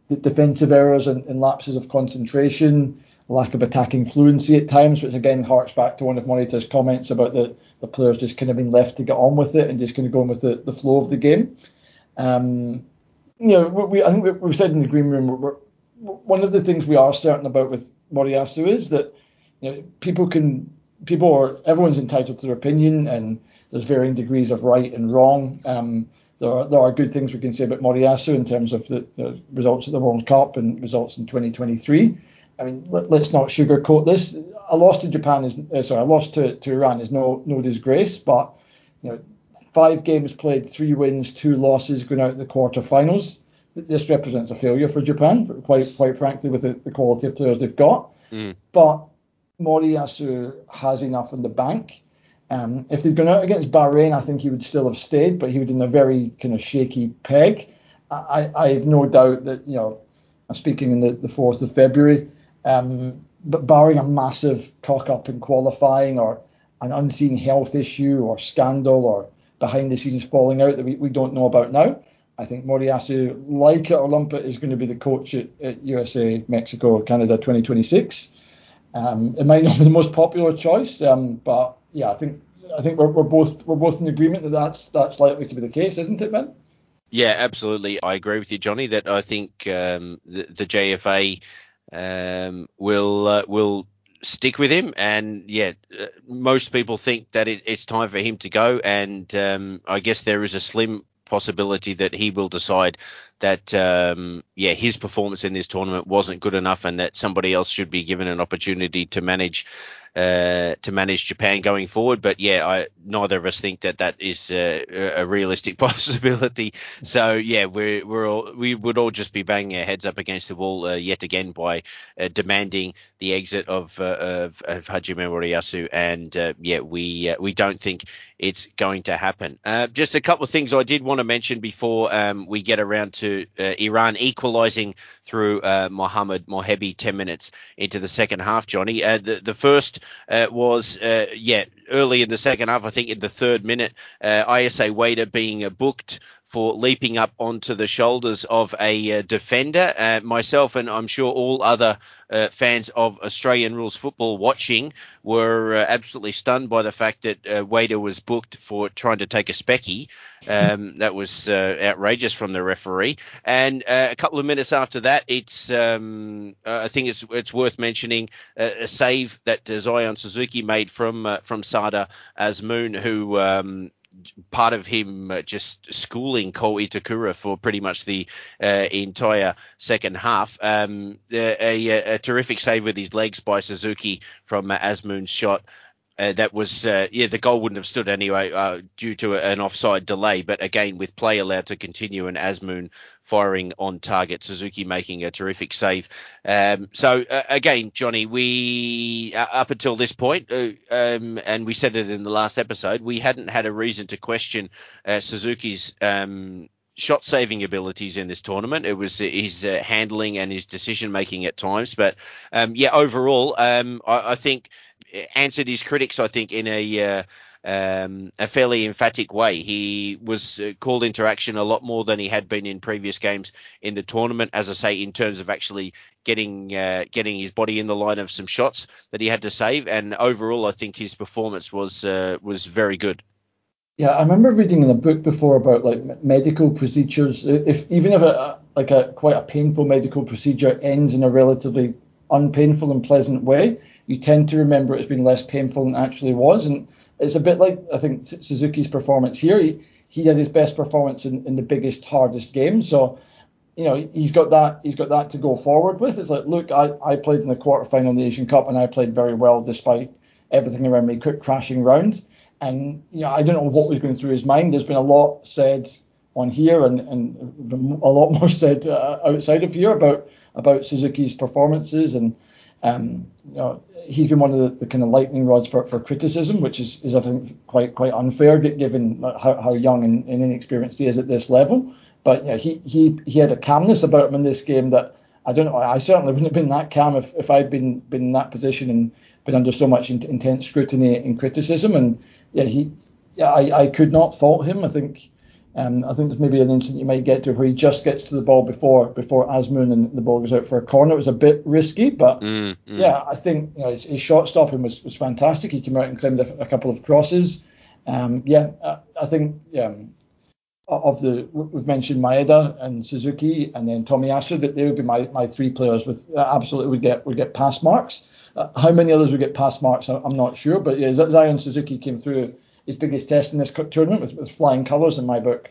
Speaker 4: the defensive errors and, and lapses of concentration, lack of attacking fluency at times, which again harks back to one of Morita's comments about the the players just kind of been left to get on with it and just kind of going with the, the flow of the game. Um, you know, we, I think we've said in the green room, we're, one of the things we are certain about with Moriyasu is that you know, people can, people are, everyone's entitled to their opinion and there's varying degrees of right and wrong. Um, there are, there are good things we can say about Moriyasu in terms of the, the results at the World Cup and results in 2023. I mean, let, us not sugarcoat this a loss to Japan is uh, sorry, a loss to, to Iran is no no disgrace, but you know, five games played, three wins, two losses going out in the quarterfinals. This represents a failure for Japan, quite quite frankly, with the, the quality of players they've got. Mm. But Moriyasu has enough in the bank. Um, if they'd gone out against Bahrain, I think he would still have stayed, but he would in a very kind of shaky peg. I, I have no doubt that you know, I'm speaking in the, the 4th of February. Um, but barring a massive cock up in qualifying or an unseen health issue or scandal or behind the scenes falling out that we, we don't know about now, I think Moriyasu, like it or lump it, is going to be the coach at, at USA, Mexico, Canada 2026. Um, it might not be the most popular choice, um, but yeah, I think I think we're, we're both we're both in agreement that that's that's likely to be the case, isn't it, Ben?
Speaker 3: Yeah, absolutely. I agree with you, Johnny. That I think um, the, the JFA um, will uh, will stick with him. And yeah, uh, most people think that it, it's time for him to go. And um, I guess there is a slim possibility that he will decide that um, yeah his performance in this tournament wasn't good enough and that somebody else should be given an opportunity to manage uh, to manage Japan going forward. But yeah, I, neither of us think that that is uh, a realistic possibility. So yeah, we're we're all, we would all just be banging our heads up against the wall uh, yet again by uh, demanding the exit of uh, of, of Hajime Moriyasu, and uh, yeah, we we don't think it's going to happen. just a couple of things I did want to mention before um, we get around to Iran equalising through Mohammad Mohebi 10 minutes into the second half. Johnny, the the first uh, was, uh, yeah, early in the second half, I think in the third minute, uh, Ayase Ueda being booked for leaping up onto the shoulders of a uh, defender. Uh, myself and I'm sure all other uh, fans of Australian rules football watching were uh, absolutely stunned by the fact that uh, Ueda was booked for trying to take a specky. Um, that was uh, outrageous from the referee. And a couple of minutes after that, it's um, I think it's it's worth mentioning a save that Zion Suzuki made from from Sardar Azmoun, who um, part of him uh, just schooling Ko Itakura for pretty much the uh, entire second half. Um, a, a, a, terrific save with his legs by Suzuki from uh, Azmoun's shot. Uh, that was uh, yeah the goal wouldn't have stood anyway uh, due to an offside delay but again with play allowed to continue and Azmoun firing on target Suzuki making a terrific save um, so uh, again Johnny we uh, up until this point uh, um, and we said it in the last episode we hadn't had a reason to question Suzuki's um, shot saving abilities in this tournament. It was his uh, handling and his decision making at times. But um, yeah, overall, um, I, I, think answered his critics, I think, in a uh, um, a fairly emphatic way. He was uh, called into action a lot more than he had been in previous games in the tournament. As I say, in terms of actually getting uh, getting his body in the line of some shots that he had to save, and overall, I think his performance was uh, was very good.
Speaker 4: Yeah, I remember reading in a book before about like medical procedures. If even if a like a quite a painful medical procedure ends in a relatively unpainful and pleasant way, you tend to remember it as being less painful than it actually was. And it's a bit like I think Suzuki's performance here. He, he had his best performance in, in the biggest, hardest game. So, you know, he's got that he's got that to go forward with. It's like, look, I, I played in the quarterfinal in the Asian Cup and I played very well despite everything around me crashing round. And you know, I don't know what was going through his mind. There's been a lot said on here and, and a lot more said uh, outside of here about about Suzuki's performances and um, you know, he's been one of the, the, kind of lightning rods for, for criticism, which is, is I think quite quite unfair given how, how young and, and inexperienced he is at this level. But he he he had a calmness about him in this game that I don't know. I certainly wouldn't have been that calm if, if I'd been been in that position and been under so much in, intense scrutiny and criticism. And yeah, he yeah, I, I could not fault him. I think um, I think there's maybe an incident you might get to where he just gets to the ball before before Azmoun and the ball goes out for a corner. It was a bit risky, but mm, mm. yeah, I think you know, his, his, shot stopping was, was fantastic. He came out and claimed a, a couple of crosses. Um, yeah, I, I think yeah, of the we've mentioned Maeda and Suzuki and then Tomiyasu that they would be my, my three players with uh, absolutely would get would get pass marks. Uh, how many others would get pass marks? I'm not sure, but yeah, Zion Suzuki came through his biggest test in this tournament with, with flying colours in my book.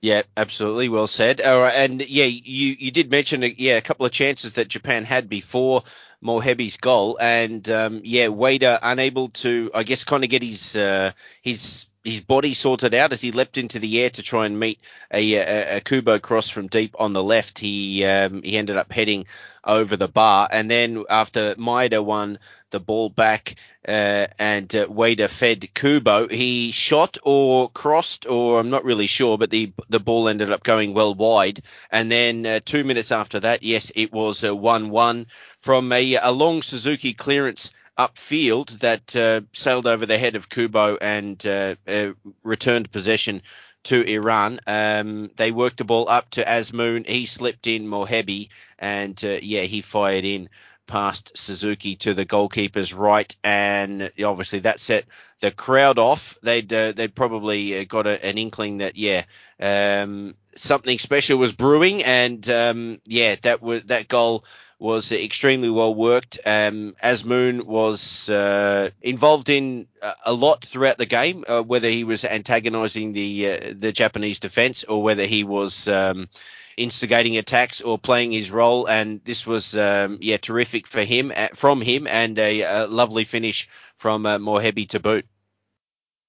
Speaker 3: Yeah, absolutely. Well said. All right, and yeah, you you did mention yeah a couple of chances that Japan had before Mohebi's goal, and um, yeah, Ueda unable to, I guess, kind of get his uh, his his body sorted out as he leapt into the air to try and meet a, a, a Kubo cross from deep on the left. He um, he ended up heading over the bar, and then after Maeda won the ball back uh, and uh, fed Kubo, he shot or crossed, or I'm not really sure, but the the ball ended up going well wide. And then uh, two minutes after that, yes, it was a 1-1 from a, a long Suzuki clearance upfield that uh, sailed over the head of Kubo and uh, uh, returned possession to Iran. Um, they worked the ball up to Azmoun. He slipped in Mohebi, and uh, yeah, he fired in past Suzuki to the goalkeeper's right, and obviously that set the crowd off. They'd uh, they'd probably uh, got a, an inkling that yeah, um, something special was brewing, and um, yeah, that was that goal was extremely well worked. Um, Azmoun was uh, involved in a lot throughout the game, uh, whether he was antagonising the uh, the Japanese defence or whether he was um, instigating attacks or playing his role. And this was um, yeah terrific for him uh, from him and a, a lovely finish from uh, to boot.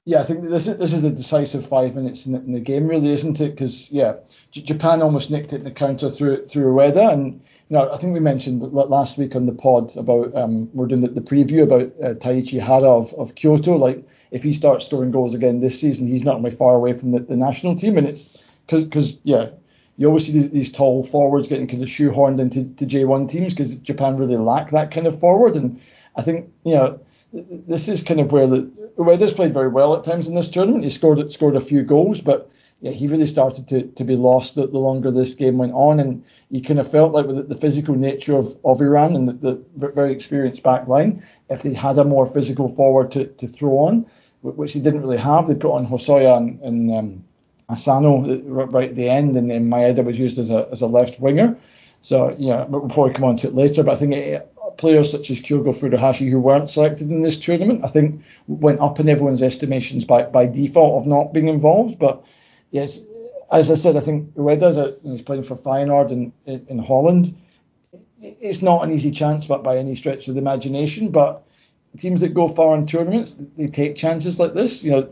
Speaker 4: Yeah, I think this is this is the decisive five minutes in the, in the game, really, isn't it? Because yeah, J- Japan almost nicked it in the counter through through Ueda, and you know I think we mentioned last week on the pod about um, we're doing the, the preview about uh, Taichi Hara of, of Kyoto. Like if he starts scoring goals again this season, he's not only far away from the, the national team, and it's because yeah, you always see these, these, tall forwards getting kind of shoehorned into to J1 teams because Japan really lack that kind of forward, and I think you know this is kind of where the Ueda's played very well at times in this tournament. He scored scored a few goals, but yeah, he really started to, to be lost the, the longer this game went on, and you kind of felt like with the, physical nature of, of Iran and the, the very experienced back line, if they had a more physical forward to, to throw on, which they didn't really have, they put on Hosoya and, and um, Asano right at the end, and then Maeda was used as a as a left winger. So yeah, before we come on to it later, but I think it, players such as Kyogo Furuhashi who weren't selected in this tournament, I think went up in everyone's estimations by, by default of not being involved. But yes, as I said, I think Ueda's a, he's playing for Feyenoord in, in Holland. It's not an easy chance, but by any stretch of the imagination. But teams that go far in tournaments, they take chances like this. You know,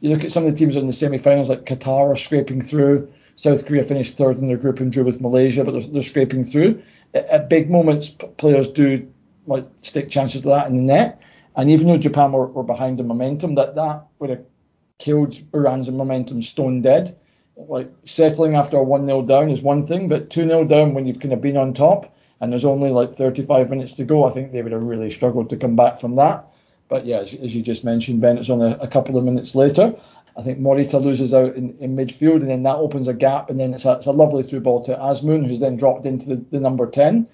Speaker 4: you look at some of the teams in the semi-finals, like Qatar are scraping through. South Korea finished third in their group and drew with Malaysia, but they're, they're scraping through at big moments, players do like stick chances like that in the net. And even though Japan were, were behind the momentum, that that would have killed Iran's momentum stone dead. Like settling after a 1 0 down is one thing, but 2 0 down when you've kind of been on top and there's only like 35 minutes to go, I think they would have really struggled to come back from that. But yeah, as, as you just mentioned, Ben, it's only a couple of minutes later. I think Morita loses out in, in midfield, and then that opens a gap, and then it's a, it's a lovely through ball to Azmoun, who's then dropped into the, the number 10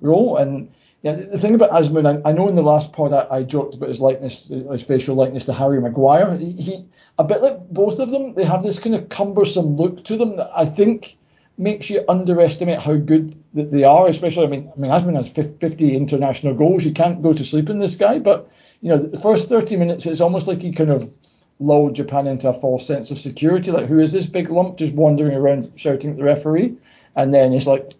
Speaker 4: role. And yeah, the thing about Azmoun, I, I know in the last pod I, I, joked about his likeness, his facial likeness to Harry Maguire. He, he, a bit like both of them, they have this kind of cumbersome look to them that I think makes you underestimate how good that they are. Especially, I mean, I mean, Azmoun has 50 international goals. You can't go to sleep in this guy, but you know, the first 30 minutes, it's almost like he kind of lulled Japan into a false sense of security. Like, who is this big lump just wandering around shouting at the referee? And then it's like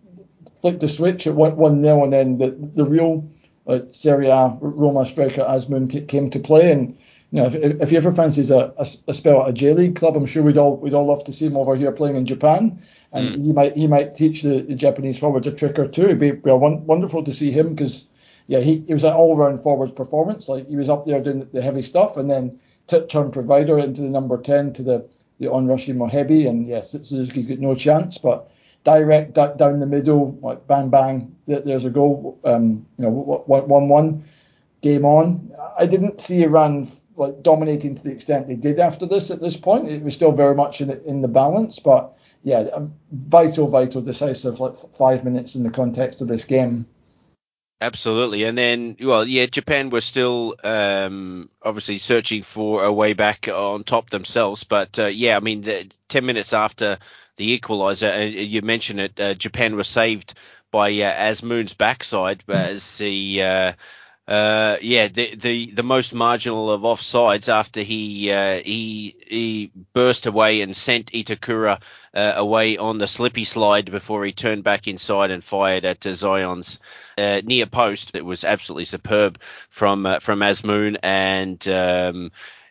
Speaker 4: flicked the switch at one, one nil, and then the the real uh, Serie A Roma striker Azmoun t- came to play. And you know, if, if he ever fancies a, a, a, spell at a J League club, I'm sure we'd all we'd all love to see him over here playing in Japan. And mm. he might he might teach the, the, Japanese forwards a trick or two. It'd be, be wonderful to see him because yeah, he, he was an all round forwards performance. Like he was up there doing the heavy stuff, and then tip turn provider into the number 10 to the, the onrushing Mohebi. And yes, Suzuki's got no chance, but direct down the middle, like bang, bang, there's a goal. Um, you know, 1 1, game on. I didn't see Iran like dominating to the extent they did after this at this point. It was still very much in, the, in the balance, but yeah, vital, vital, decisive, like five minutes in the context of this game.
Speaker 3: Absolutely, and then well, yeah, Japan were still um, obviously searching for a way back on top themselves, but uh, yeah, I mean, the, ten minutes after the equaliser, uh, you mentioned it, uh, Japan was saved by uh, Azmoun's backside as the uh, uh, yeah, the, the the most marginal of offsides after he uh, he he burst away and sent Itakura uh, away on the slippy slide before he turned back inside and fired at uh, Zion's uh, near post. It was absolutely superb from from Azmoun and. Um,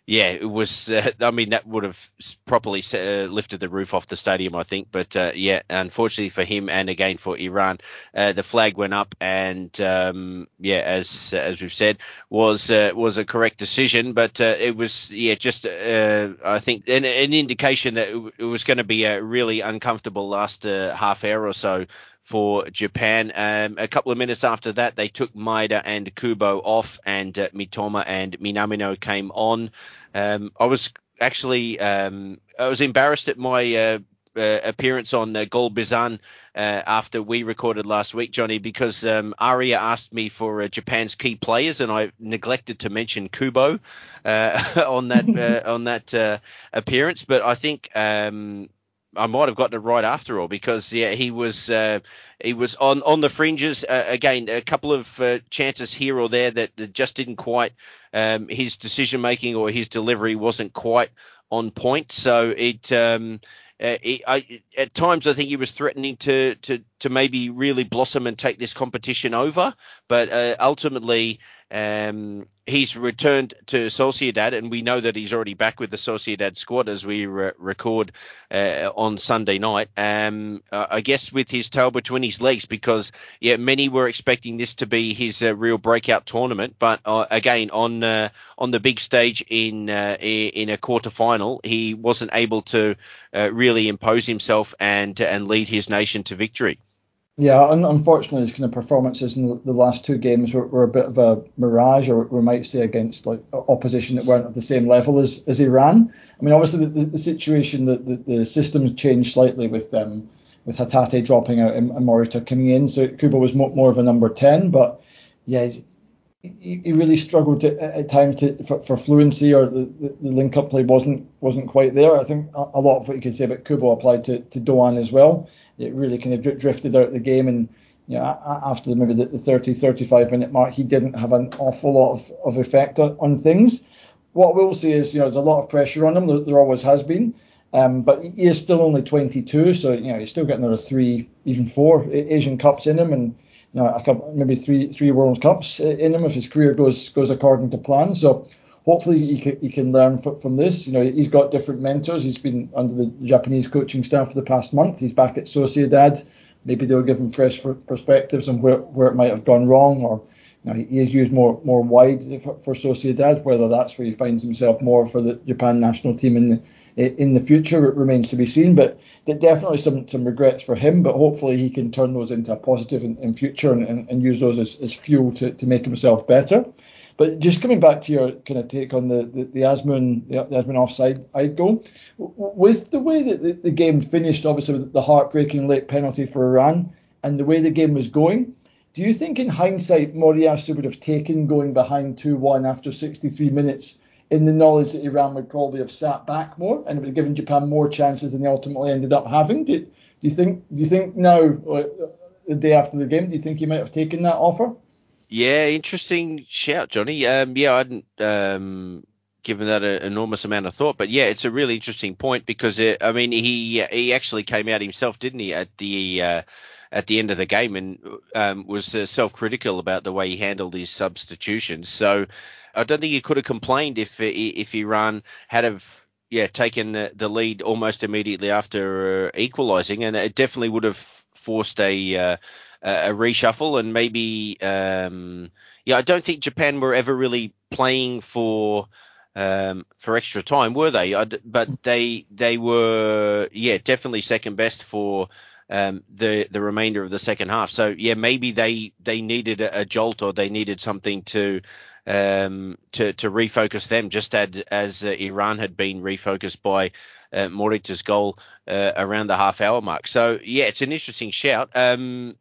Speaker 3: yeah, it was. Uh, I mean, that would have properly uh, lifted the roof off the stadium, I think. But uh, yeah, unfortunately for him and again for Iran, uh, the flag went up, and um, yeah, as as we've said, was uh, was a correct decision. But uh, it was yeah, just I think an, an, indication that it was going to be a really uncomfortable last half hour or so for Japan. Um, a couple of minutes after that, they took Maeda and Kubo off, and uh, Mitoma and Minamino came on. Um, I was actually um, I was embarrassed at my uh, uh, appearance on uh, Gol Bizan uh, after we recorded last week, Johnny, because um, Aria asked me for uh, Japan's key players, and I neglected to mention Kubo uh, on that uh, on that appearance. But I think um, I might have gotten it right after all because yeah, he was uh, he was on on the fringes uh, again. A couple of uh, chances here or there that just didn't quite um, his decision making or his delivery wasn't quite on point. So it. Um, uh, I, at times, I think he was threatening to, to, to maybe really blossom and take this competition over, but uh, ultimately, um, he's returned to Sociedad, and we know that he's already back with the Sociedad squad as we re- record uh, on Sunday night. Um, uh, I guess with his tail between his legs, because yeah, many were expecting this to be his uh, real breakout tournament, but uh, again on uh, on the big stage in uh, in a quarter final, he wasn't able to really impose himself and and lead his nation to victory.
Speaker 4: Yeah, un- unfortunately, his kind of performances in the, last two games were, were, a bit of a mirage, or we might say against like opposition that weren't at the same level as, as Iran. I mean, obviously, the, the, the situation, the, the, the system changed slightly with um, with Hatate dropping out and, and Morita coming in, so Kubo was more, more of a number ten. But yeah, he, he really struggled to, at times to, for, for fluency, or the, the, the link up play wasn't wasn't quite there. I think a, a lot of what you could say about Kubo applied to, to Doan as well it really kind of drifted out of the game. And you know, after maybe the 30, 35 minute mark, he didn't have an awful lot of, of effect on, on things. What we'll see is, you know, there's a lot of pressure on him. There, there always has been. Um, but he is still only 22, so you know he's still got another three, even four Asian Cups in him, and you know couple, maybe three, three World Cups in him if his career goes goes according to plan. So hopefully he can, he can learn from, this. You know, he's got different mentors. He's been under the Japanese coaching staff for the past month. He's back at Sociedad. Maybe they'll give him fresh perspectives on where, where it might have gone wrong, or you know, he is used more more wide for, for Sociedad. Whether that's where he finds himself more for the Japan national team in the in the future it remains to be seen. But definitely some some regrets for him. But hopefully he can turn those into a positive in, in future and, and, and use those as, as fuel to, to make himself better. But just coming back to your kind of take on the the, the Azmoun the, the Azmoun offside I'd go with the way that the, the game finished, obviously with the heartbreaking late penalty for Iran, and the way the game was going. Do you think, in hindsight, Moriyasu would have taken going behind 2 1 after 63 minutes in the knowledge that Iran would probably have sat back more and would have given Japan more chances than they ultimately ended up having? Do, do you think? Do you think now, uh, the day after the game, do you think he might have taken that offer?
Speaker 3: Yeah, interesting shout, Johnny. Um, yeah, I hadn't um, given that an enormous amount of thought, but yeah, it's a really interesting point because it, I mean, he he actually came out himself, didn't he, at the uh, at the end of the game and um, was uh, self-critical about the way he handled his substitutions. So I don't think he could have complained if if Iran had have yeah taken the, the lead almost immediately after uh, equalising, and it definitely would have forced a uh, a reshuffle and maybe um, yeah I don't think Japan were ever really playing for um, for extra time were they I, but they they were yeah definitely second best for um, the the remainder of the second half so yeah maybe they they needed a, a jolt or they needed something to um, to to refocus them just as, as uh, Iran had been refocused by uh, Morita's goal uh, around the half hour mark. So yeah, it's an interesting shout. Um,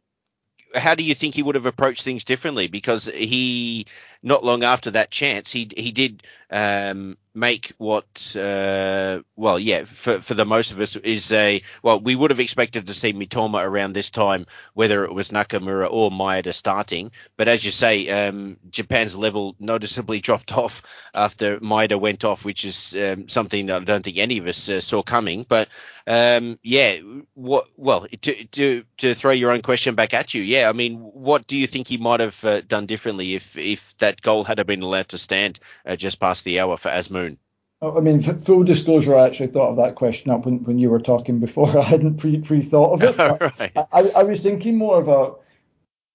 Speaker 3: how do you think he would have approached things differently? Because he, not long after that chance, he he did um, make what, uh, well, yeah, for for the most of us is a well, we would have expected to see Mitoma around this time, whether it was Nakamura or Maeda starting. But as you say, um, Japan's level noticeably dropped off after Maeda went off, which is um, something that I don't think any of us uh, saw coming. But um, yeah, what? Well, to, to to throw your own question back at you, yeah, I mean, what do you think he might have uh, done differently if if that goal had been allowed to stand uh, just past the hour for Azmoun?
Speaker 4: Oh, I mean, full disclosure, I actually thought of that question up when, when you were talking before. I hadn't pre pre thought of it. right. I, I was thinking more about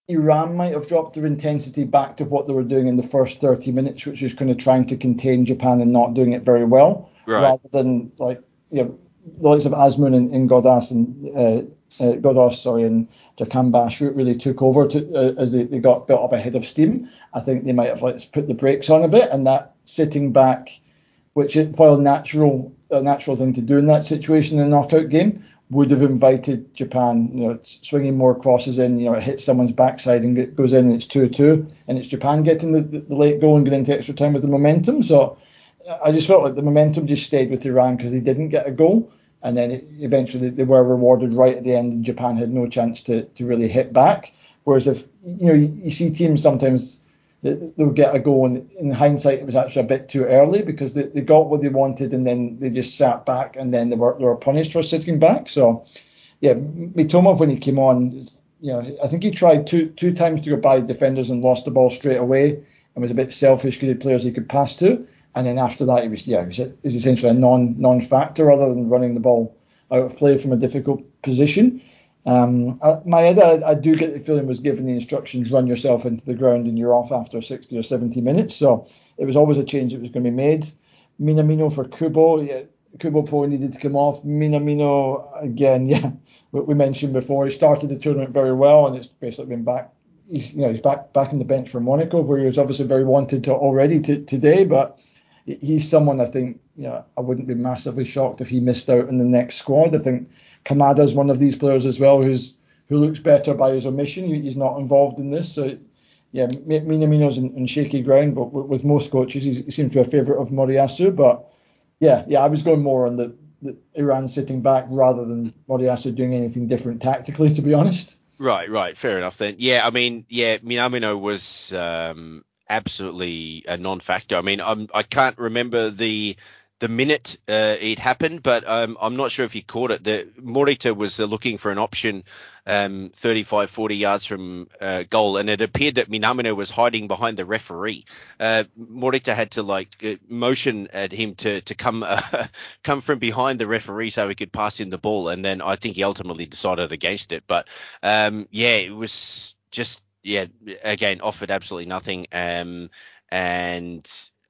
Speaker 4: Iran might have dropped their intensity back to what they were doing in the first 30 minutes, which is kind of trying to contain Japan and not doing it very well,
Speaker 3: right.
Speaker 4: rather than like you know the likes of Azmoun and, and Ghoddos and uh, uh, Ghoddos, sorry, and Jahanbakhsh really took over to, uh, as they, they got built up ahead of steam. I think they might have like put the brakes on a bit, and that sitting back which is while natural a natural thing to do in that situation in a knockout game would have invited Japan, you know, swinging more crosses in, you know, it hits someone's backside and it goes in and it's 2-2 and it's Japan getting the, the, late goal and getting into extra time with the momentum. So I just felt like the momentum just stayed with Iran because they didn't get a goal and then eventually they were rewarded right at the end and Japan had no chance to, to really hit back. Whereas if, you know, you see teams sometimes they'll get a goal. And in hindsight, it was actually a bit too early because they, they got what they wanted and then they just sat back and then they were, they were punished for sitting back. So, yeah, Mitoma, when he came on, you know, I think he tried two two times to go by defenders and lost the ball straight away and was a bit selfish because he had players he could pass to. And then after that, he was, yeah, he was, he was essentially a non non factor other than running the ball out of play from a difficult position. Um, I, Maeda, I, I, do get the feeling was given the instructions run yourself into the ground and you're off after 60 or 70 minutes. So it was always a change that was going to be made. Minamino for Kubo, yeah, Kubo probably needed to come off. Minamino again, yeah, what we mentioned before, he started the tournament very well and it's basically been back. He's, you know, he's back back in the bench for Monaco, where he was obviously very wanted to already to, today, but he's someone I think, you know, I wouldn't be massively shocked if he missed out in the next squad. I think Kamada is one of these players as well who's who looks better by his omission. He's not involved in this. So, yeah, Minamino's in, in shaky ground, but with most coaches, he seems to be a favourite of Moriyasu. But yeah, yeah, I was going more on the, the Iran sitting back rather than Moriyasu doing anything different tactically, to be honest.
Speaker 3: Right, right, fair enough then. Yeah, I mean, yeah, Minamino was um, absolutely a non-factor. I mean, I'm, I can't remember the the minute uh, it happened, but um, I'm not sure if you caught it. The Morita was uh, looking for an option um, 35, 40 yards from uh, goal, and it appeared that Minamino was hiding behind the referee. Uh, Morita had to like uh, motion at him to to come uh, come from behind the referee so he could pass in the ball, and then I think he ultimately decided against it. But um, yeah, it was just yeah again offered absolutely nothing. Um, and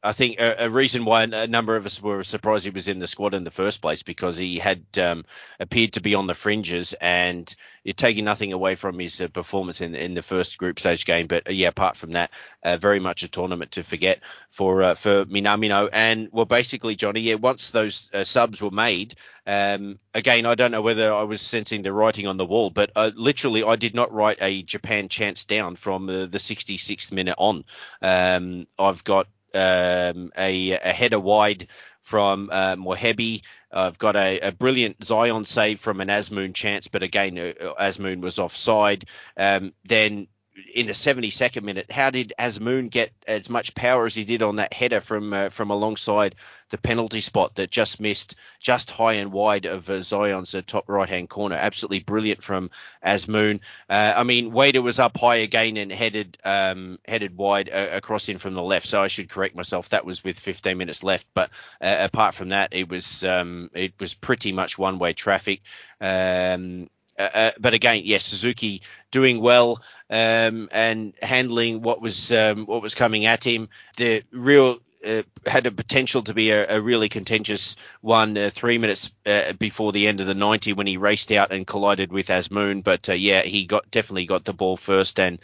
Speaker 3: I think a, a, reason why a number of us were surprised he was in the squad in the first place because he had um, appeared to be on the fringes and you're taking nothing away from his uh, performance in in the first group stage game. But uh, yeah, apart from that, uh, very much a tournament to forget for uh, for Minamino. And well, basically, Johnny, yeah, once those uh, subs were made, um, again, I don't know whether I was sensing the writing on the wall, but uh, literally, I did not write a Japan chance down from the 66th minute on. Um, I've got um, a, a, header wide from uh, Mohebi. I've got a, a, brilliant Zion save from an Azmoun chance, but again, uh, Azmoun was offside. Um, then in the 72nd minute, how did Azmoun get as much power as he did on that header from uh, from alongside the penalty spot that just missed just high and wide of uh, Zion's uh, top right hand corner? Absolutely brilliant from Azmoun. Uh, I mean, Ueda was up high again and headed um, headed wide uh, across in from the left. So I should correct myself. That was with 15 minutes left. But uh, apart from that, it was um, it was pretty much one way traffic. Um, uh, uh, but again, yes, Suzuki doing well um, and handling what was um, what was coming at him. The real uh, had a potential to be a, a really contentious one uh, three minutes uh, before the end of the 90 when he raced out and collided with Azmoun. But uh, yeah, he got definitely got the ball first and.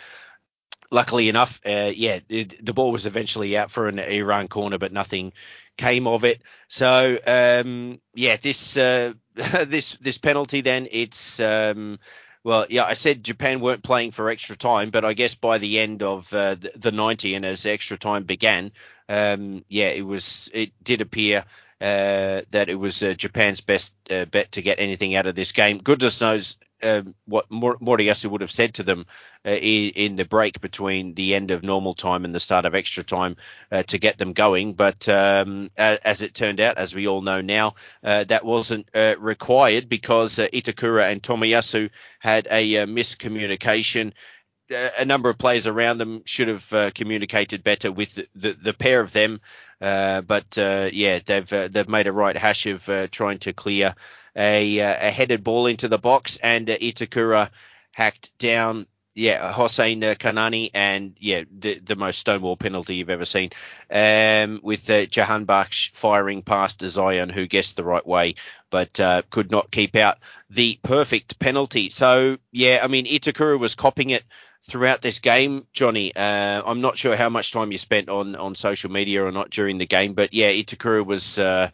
Speaker 3: Luckily enough, yeah, it, the ball was eventually out for an Iran corner, but nothing came of it. So um, yeah, this this this penalty then it's um, well yeah I said Japan weren't playing for extra time, but I guess by the end of uh, the, the 90 and as extra time began, um, yeah it was it did appear uh, that it was uh, Japan's best uh, bet to get anything out of this game. Goodness knows um, what Moriyasu would have said to them uh, in, in, the break between the end of normal time and the start of extra time uh, to get them going. But um, as, as, it turned out, as we all know now, uh, that wasn't required because Itakura and Tomiyasu had a miscommunication a number of players around them should have uh, communicated better with the, the, the pair of them. Uh, but uh, yeah, they've uh, they've made a right hash of uh, trying to clear a, uh, a headed ball into the box, and Itakura hacked down. Yeah, Hossein Kanani, and yeah, the, the most stonewall penalty you've ever seen, um, with uh, Jahanbakhsh firing past Zion, who guessed the right way, but could not keep out the perfect penalty. So yeah, I mean Itakura was copping it throughout this game, Johnny. Uh, I'm not sure how much time you spent on, on social media or not during the game, but yeah, Itakura was uh,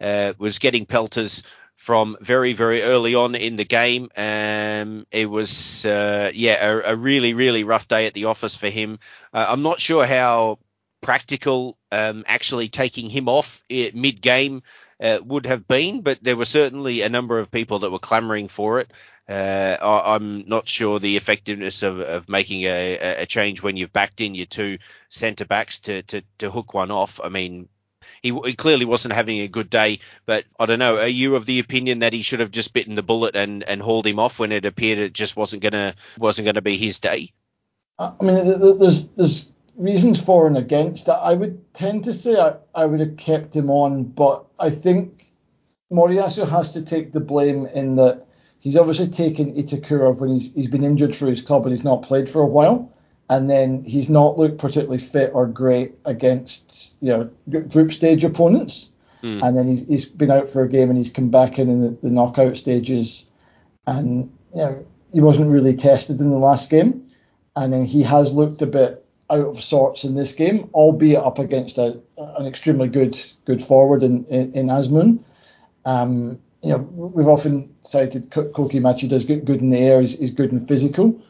Speaker 3: uh, was getting pelters from very, very early on in the game. Um, it was, uh, yeah, a, a, really, really rough day at the office for him. Uh, I'm not sure how practical um, actually taking him off mid game uh, would have been, but there were certainly a number of people that were clamouring for it. Uh, I, am not sure the effectiveness of, of making a, a, change when you've backed in your two centre backs to, to, to hook one off. I mean, he, he, clearly wasn't having a good day, but I don't know. Are you of the opinion that he should have just bitten the bullet and, and hauled him off when it appeared it just wasn't gonna wasn't gonna be his day?
Speaker 4: I mean, there's there's reasons for and against. I would tend to say I, I would have kept him on, but I think Moriyasu has to take the blame in that he's obviously taken Itakura when he's he's been injured for his club and he's not played for a while, and then he's not looked particularly fit or great against you know group stage opponents, mm. and then he's he's been out for a game and he's come back in in the, the knockout stages, and you know he wasn't really tested in the last game, and then he has looked a bit out of sorts in this game, albeit up against a, an extremely good good forward in in, in Azmoun. Um, you know, we've often cited Koki Machida's good, good in the air, he's, he's good and physical.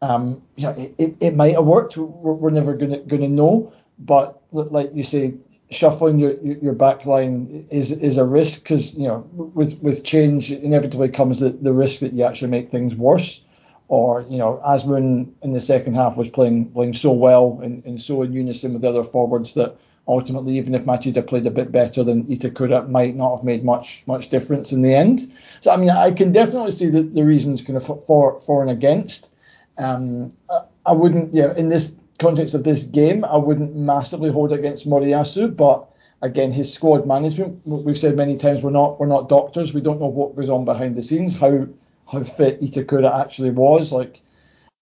Speaker 4: Um, you know, it, it, it, might have worked. We're, we're never gonna gonna know. But like you say, shuffling your your back line is is a risk because you know with with change inevitably comes the, the risk that you actually make things worse or you know Azmoun in the second half was playing playing so well and, and so in unison with the other forwards that ultimately even if Machida played a bit better than Itakura might not have made much much difference in the end. So I mean I can definitely see the, the reasons kind of for for and against. Um, I, I wouldn't yeah in this context of this game I wouldn't massively hold against Moriyasu, but again his squad management we've said many times we're not we're not doctors we don't know what goes on behind the scenes how how fit Itakura actually was. Like,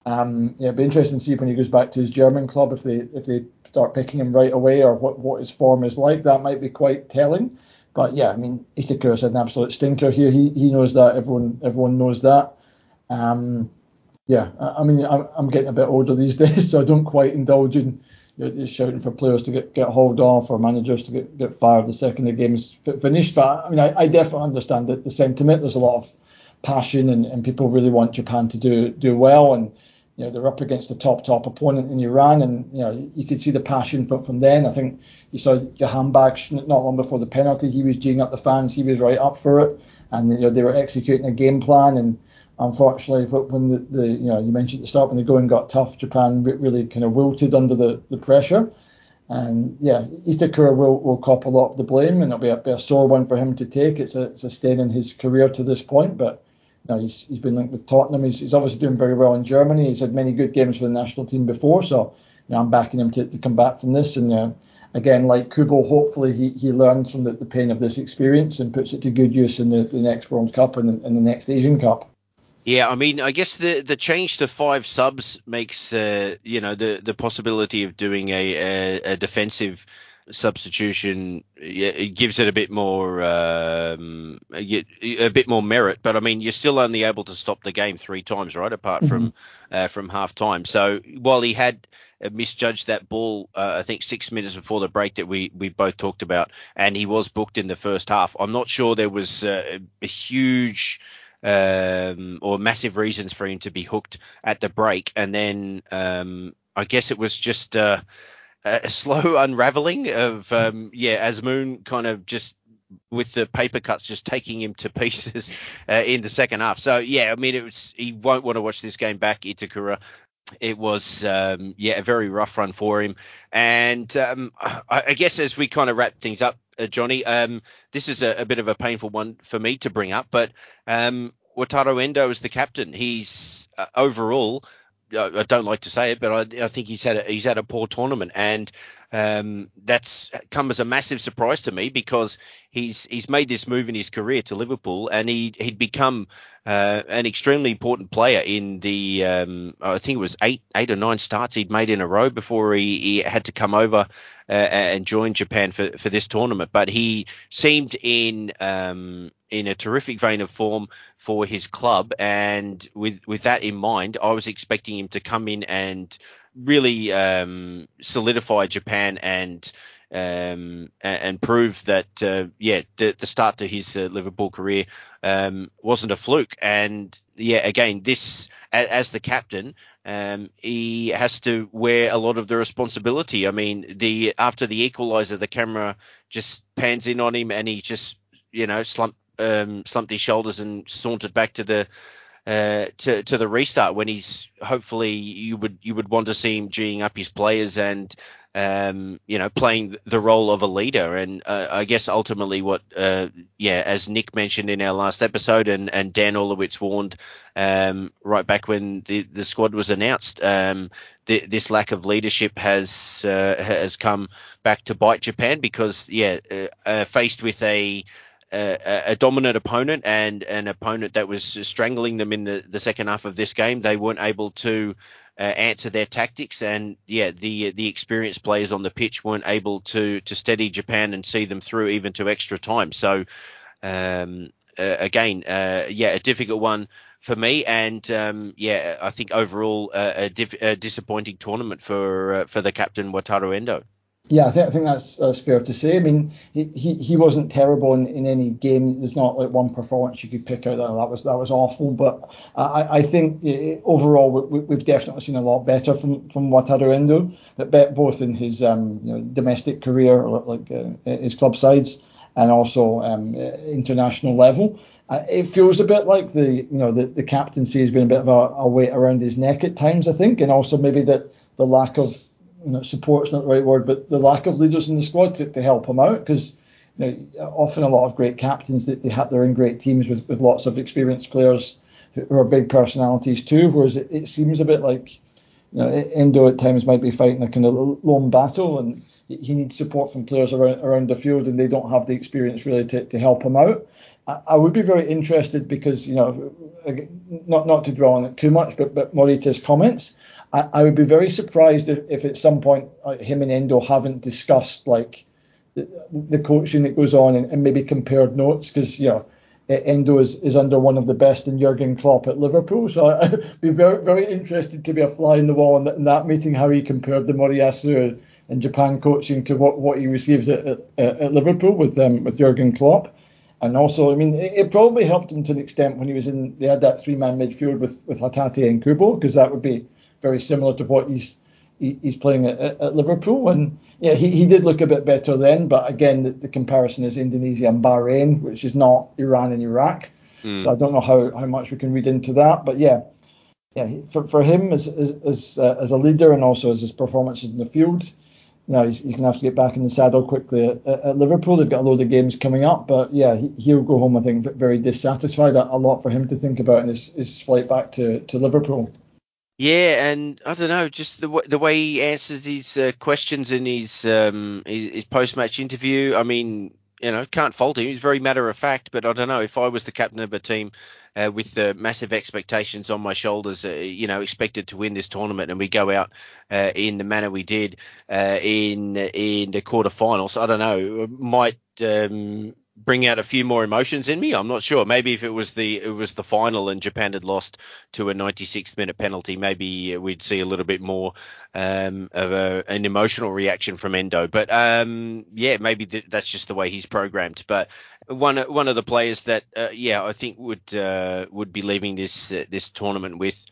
Speaker 4: um, yeah, it'd be interesting to see when he goes back to his German club if they if they start picking him right away or what, what his form is like. That might be quite telling. But yeah, I mean, Itakura's an absolute stinker here. He he knows that. Everyone everyone knows that. Um, yeah, I, mean, I'm, getting a bit older these days, so I don't quite indulge in you shouting for players to get, get hauled off or managers to get, get fired the second the game's finished. But I mean, I, I definitely understand that the sentiment. There's a lot of passion and, and people really want Japan to do do well and you know they're up against the top top opponent in Iran and you know you could see the passion from, from then I think you saw Jahanbakhsh not long before the penalty he was geeing up the fans he was right up for it and you know they were executing a game plan and unfortunately when the, the you know you mentioned at the start when the going got tough Japan really kind of wilted under the, the pressure and yeah, Itakura will, will cop a lot of the blame, and it'll be a, be a sore one for him to take. It's a, it's a stain in his career to this point, but know, he's, he's been linked with Tottenham. He's, he's obviously doing very well in Germany. He's had many good games for the national team before, so you know, I'm backing him to, to come back from this. And uh, again, like Kubo, hopefully he, he learns from the, the pain of this experience and puts it to good use in the, the next World Cup and in the next Asian Cup.
Speaker 3: Yeah, I mean, I guess the the change to five subs makes uh, you know the the possibility of doing a, a, a defensive substitution it gives it a bit more um, a, bit more merit. But I mean, you're still only able to stop the game three times, right? Apart mm-hmm. from uh, from half time. So while he had misjudged that ball, uh, I think six minutes before the break that we we both talked about, and he was booked in the first half. I'm not sure there was uh, a huge. Um, or massive reasons for him to be hooked at the break, and then um, I guess it was just uh, a slow unraveling of um, yeah, Moon kind of just with the paper cuts just taking him to pieces uh, in the second half. So yeah, I mean it was he won't want to watch this game back. Itakura. It was um, yeah a very rough run for him, and um, I, I, guess as we kind of wrap things up, uh, Johnny, um, this is a, a, bit of a painful one for me to bring up, but um, Wataru Endo is the captain. He's uh, overall I don't like to say it, but I, I think he's had a, he's had a poor tournament, and um, that's come as a massive surprise to me because he's he's made this move in his career to Liverpool, and he he'd become uh, an extremely important player in the um, I think it was eight eight or nine starts he'd made in a row before he, he had to come over uh, and join Japan for for this tournament. But he seemed in um, in a terrific vein of form for his club, and with with that in mind, I was expecting him to come in and really um, solidify Japan and um, and, prove that uh, yeah the, the, start to his uh, Liverpool career um, wasn't a fluke. And yeah, again, this as, as the captain, um, he has to wear a lot of the responsibility. I mean, the after the equaliser, the camera just pans in on him, and he just you know slumped um, slumped his shoulders and sauntered back to the uh, to to the restart when he's hopefully you would you would want to see him geeing up his players and um, you know playing the role of a leader. And uh, I guess ultimately what uh, yeah as Nick mentioned in our last episode and and Dan Orlowitz warned um, right back when the the squad was announced um, this lack of leadership has uh, has come back to bite Japan because yeah uh, uh, faced with a a, a, dominant opponent and an opponent that was strangling them in the, the second half of this game. They weren't able to uh, answer their tactics, and yeah, the the experienced players on the pitch weren't able to to steady Japan and see them through even to extra time. So. Um, uh, again, uh, yeah, a difficult one for me, and um, yeah, I think overall uh, a, diff- a, disappointing tournament for uh, for the captain Wataru Endo.
Speaker 4: Yeah, I think I think that's, that's fair to say. I mean, he, he, he wasn't terrible in, in any game. There's not like one performance you could pick out that that was that was awful. But I, I think overall we, have definitely seen a lot better from from Wataru Endo, that both in his um, you know, domestic career, like uh, his club sides, and also um, international level. Uh, it feels a bit like the you know the, the captaincy has been a bit of a, a weight around his neck at times, I think, and also maybe that the lack of you know, support's not the right word, but the lack of leaders in the squad to, to help him out because you know, often a lot of great captains that they have they're in great teams with, with lots of experienced players who, are big personalities too. Whereas it, it seems a bit like you know Endo at times might be fighting a kind of lone battle and he needs support from players around around the field and they don't have the experience really to, to help him out. I, I would be very interested because you know not not to draw on it too much, but but Morita's comments I, I would be very surprised if, if at some point uh, him and Endo haven't discussed like the, the coaching that goes on and, and maybe compared notes because you know Endo is, is under one of the best in Jurgen Klopp at Liverpool. So I'd be very very interested to be a fly in the wall in that, in that meeting how he compared the Moriyasu and Japan coaching to what, what he receives at, at, at Liverpool with um, with Jurgen Klopp. And also, I mean, it, it, probably helped him to an extent when he was in. They had that three-man midfield with with Hatate and Kubo because that would be very similar to what he's he, he's playing at, at, Liverpool. And yeah, he, he did look a bit better then, but again, the, the comparison is Indonesia and Bahrain, which is not Iran and Iraq. Mm. So I don't know how, how much we can read into that, but yeah, yeah, for, for him as as as, uh, as a leader and also as his performances in the field, you know, he's, he's going to have to get back in the saddle quickly at, at, Liverpool. They've got a load of games coming up, but yeah, he, will go home, I think, very dissatisfied. A, a lot for him to think about in his, his flight back to, to Liverpool.
Speaker 3: Yeah, and I don't know, just the the way he answers these uh, questions in his um, his, his post match interview. I mean, you know, can't fault him. He's very matter of fact. But I don't know if I was the captain of a team uh, with the massive expectations on my shoulders, uh, you know, expected to win this tournament, and we go out uh, in the manner we did uh, in in the quarterfinals. I don't know, might. Um, bring out a few more emotions in me. I'm not sure. Maybe if it was the it was the final and Japan had lost to a 96th minute penalty, maybe we'd see a little bit more um, of a, an emotional reaction from Endo. But um, yeah, maybe th- that's just the way he's programmed. But one one of the players that uh, yeah I think would uh, would be leaving this uh, this tournament with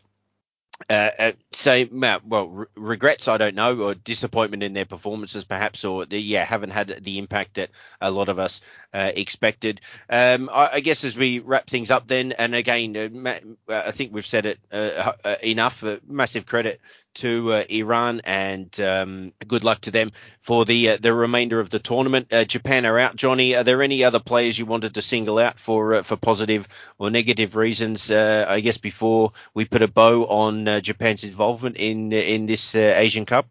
Speaker 3: uh, uh, say well re- regrets I don't know or disappointment in their performances perhaps or the, yeah haven't had the impact that a lot of us uh, expected. Um, I, I, guess as we wrap things up then and again uh, uh, I think we've said it uh, enough massive credit to uh, Iran, and um, good luck to them for the uh, the remainder of the tournament. Uh, Japan are out. Johnny, are there any other players you wanted to single out for uh, for positive or negative reasons? Uh, I guess before we put a bow on uh, Japan's involvement in in this Asian Cup.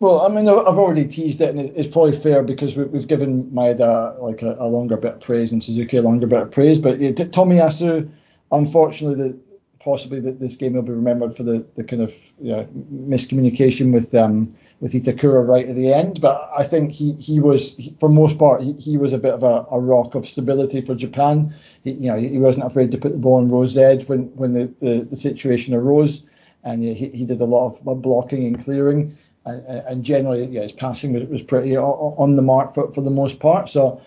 Speaker 4: Well, I mean, I've already teased it, and it's probably fair because we've given Maeda like a, a longer bit of praise and Suzuki a longer bit of praise. But yeah, Tomiyasu, unfortunately, the possibly that this game will be remembered for the, the kind of you know, miscommunication with um, with Itakura right at the end. But I think he he was he, for most part he, he was a bit of a, a rock of stability for Japan. He, you know he wasn't afraid to put the ball on Rose Z when when the, the, the situation arose, and he, he did a lot of blocking and clearing. and, and generally, yeah, his passing was, was pretty on the mark for, for the most part. So,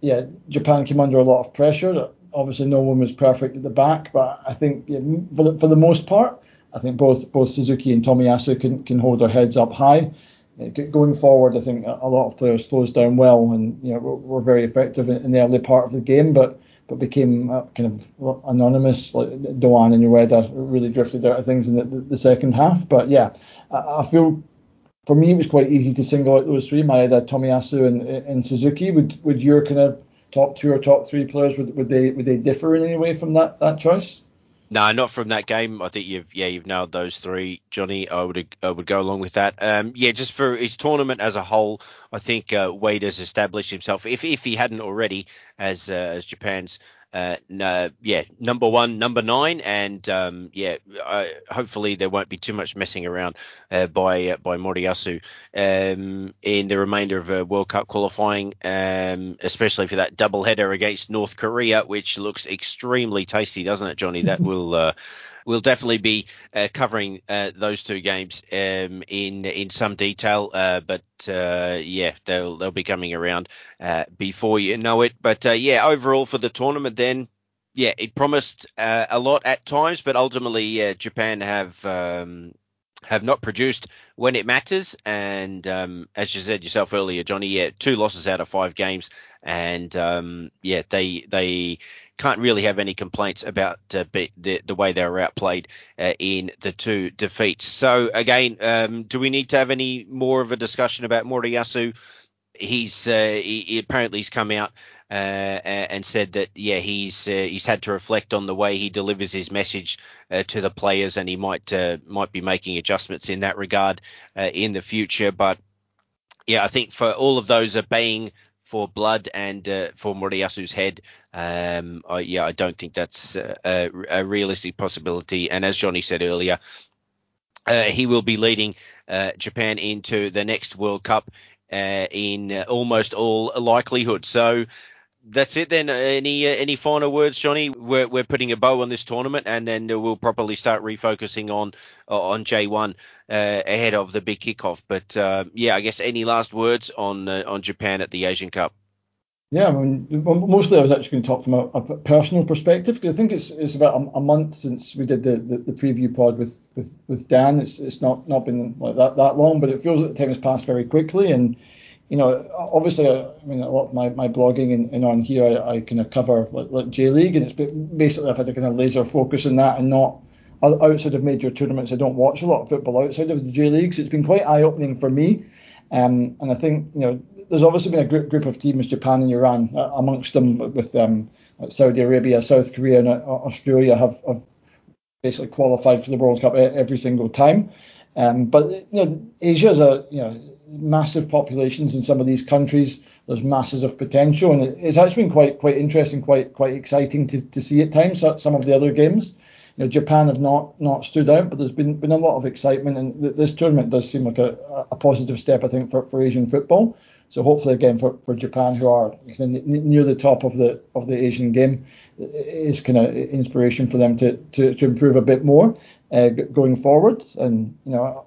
Speaker 4: yeah, Japan came under a lot of pressure. Obviously, no one was perfect at the back, but I think for, the, for the most part, I think both both Suzuki and Tomiyasu can, can hold their heads up high. Going forward, I think a lot of players closed down well and you know were, were very effective in, in, the early part of the game, but but became uh, kind of anonymous. Like Doan and Ueda really drifted out of things in the, the, the second half. But yeah, I, I, feel for me it was quite easy to single out those three: Maeda, Tomiyasu, and, and Suzuki. Would would your kind of top two or top three players would, would they would they differ in any way from that that choice?
Speaker 3: No, not from that game. I think you've yeah you've nailed those three, Johnny. I would I would go along with that. Um, yeah, just for his tournament as a whole, I think uh, Ueda has established himself. If if he hadn't already, as uh, as Japan's uh, no, yeah, number one, number nine, and um, yeah, hopefully there won't be too much messing around uh, by uh, by Moriyasu um, in the remainder of uh, World Cup qualifying, um, especially for that double header against North Korea, which looks extremely tasty, doesn't it, Johnny? That will uh, we'll definitely be uh, covering uh, those two games um, in in some detail. Uh, but uh, yeah, they'll they'll be coming around uh, before you know it. But uh, yeah, overall for the tournament, then yeah, it promised a lot at times, but ultimately Japan have. Um, have not produced when it matters, and um, as you said yourself earlier, Johnny, yeah, two losses out of five games, and um, yeah, they they can't really have any complaints about uh, the the way they were outplayed uh, in the two defeats. So again, um, do we need to have any more of a discussion about Moriyasu? He's uh, he, apparently he's come out uh, and said that yeah he's uh, he's had to reflect on the way he delivers his message uh, to the players and he might might be making adjustments in that regard in the future. But yeah, I think for all of those obeying for blood and uh, for Moriyasu's head. Um, I, yeah, I don't think that's a, a, realistic possibility. And as Johnny said earlier, uh, he will be leading uh, Japan into the next World Cup uh, in uh, almost all likelihood. So that's it then. Any any final words, Johnny? We're, we're putting a bow on this tournament, and then we'll probably start refocusing on on J1 uh, ahead of the big kickoff. But uh, yeah, I guess any last words on uh, on Japan at the Asian Cup?
Speaker 4: Yeah, I mean, mostly I was actually going to talk from a, a personal perspective because I think it's it's about a, a, month since we did the, the, the, preview pod with, with, with Dan. It's it's not not been like that that long, but it feels like the time has passed very quickly and you know, obviously, I mean, a lot of my, my blogging and, and on here, I, I kind of cover like, like J League, and it's basically I've had a kind of laser focus on that and not outside of major tournaments. I don't watch a lot of football outside of the J League, so it's been quite eye opening for me. Um, and I think you know, there's obviously been a group group of teams, Japan and Iran, uh, amongst them with um, Saudi Arabia, South Korea, and uh, Australia have, have basically qualified for the World Cup every single time. Um, but you know, Asia is a you know massive populations in some of these countries. There's masses of potential, and it's actually been quite quite interesting, quite quite exciting to, to see at times some of the other games. You know, Japan have not not stood out, but there's been been a lot of excitement, and this tournament does seem like a, a positive step, I think, for, for Asian football. So hopefully, again, for, for Japan, who are near the top of the of the Asian game, is kind of inspiration for them to, to, to improve a bit more uh, going forward. And you know,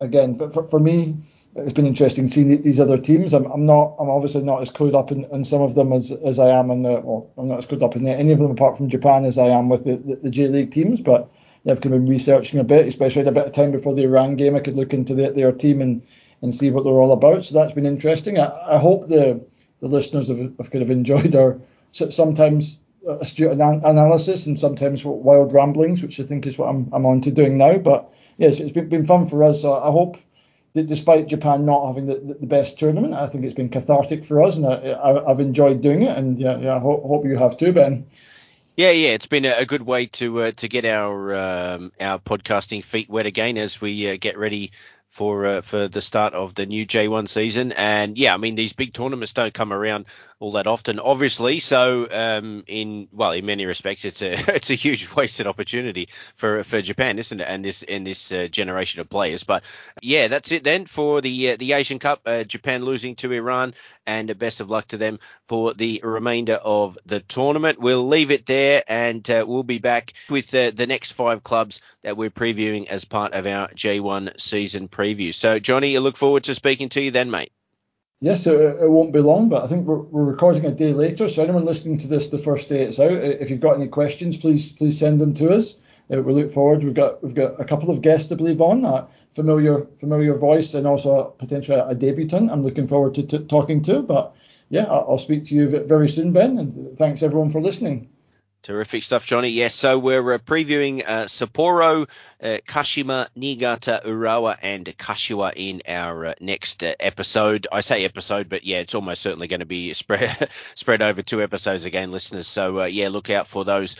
Speaker 4: again, but for, for me, it's been interesting seeing these other teams. I'm, I'm not, I'm obviously not as clued up in, in some of them as, as I am in the, well, I'm not as clued up in any of them apart from Japan as I am with the, the, the J League teams. But yeah, I've been researching a bit, especially had a bit of time before the Iran game. I could look into the, their team and, and see what they're all about. So that's been interesting. I, I hope the the listeners have, have kind of enjoyed our sometimes uh, astute analysis and sometimes wild ramblings, which I think is what I'm, I'm on to doing now. But yes, it's been, been fun for us. So I hope despite Japan not having the, the best tournament, I think it's been cathartic for us, and I, have enjoyed doing it. And yeah, yeah, I hope, hope you have too, Ben.
Speaker 3: Yeah, yeah, it's been a good way to uh, to get our um, our podcasting feet wet again as we uh, get ready for uh, for the start of the new J1 season. And yeah, I mean these big tournaments don't come around all that often, obviously. So, um, in well, in many respects, it's a it's a huge wasted opportunity for for Japan, isn't it? And this in this uh, generation of players. But yeah, that's it then for the uh, the Asian Cup. Uh, Japan losing to Iran, and best of luck to them for the remainder of the tournament. We'll leave it there, and uh, we'll be back with the next five clubs that we're previewing as part of our J1 season preview. So, Johnny, I look forward to speaking to you then, mate.
Speaker 4: Yes, it, it, won't be long, but I think we're, we're recording a day later. So anyone listening to this the first day it's out, if you've got any questions, please please send them to us. Uh, we look forward. We've got we've got a couple of guests to believe on, a familiar familiar voice, and also a, potentially a debutant. I'm looking forward to t- talking to. But yeah, I'll speak to you very soon, Ben. And thanks everyone for listening.
Speaker 3: Terrific stuff, Johnny. Yes, so we're uh, previewing uh, Sapporo, uh, Kashima, Niigata, Urawa, and Kashiwa in our uh, next uh, episode. I say episode, but yeah, it's almost certainly going to be spread spread over two episodes again, listeners. So uh, yeah, look out for those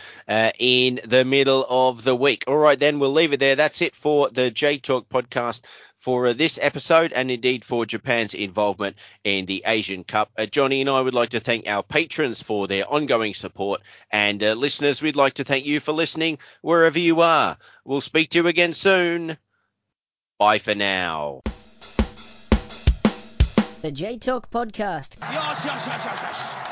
Speaker 3: in the middle of the week. All right, then we'll leave it there. That's it for the J Talk podcast for uh, this episode and indeed for Japan's involvement in the Asian Cup. Uh, Johnny and I would like to thank our patrons for their ongoing support. And uh, listeners, we'd like to thank you for listening wherever you are. We'll speak to you again soon. Bye for now.
Speaker 1: The J Talk Podcast. Yes, yes, yes,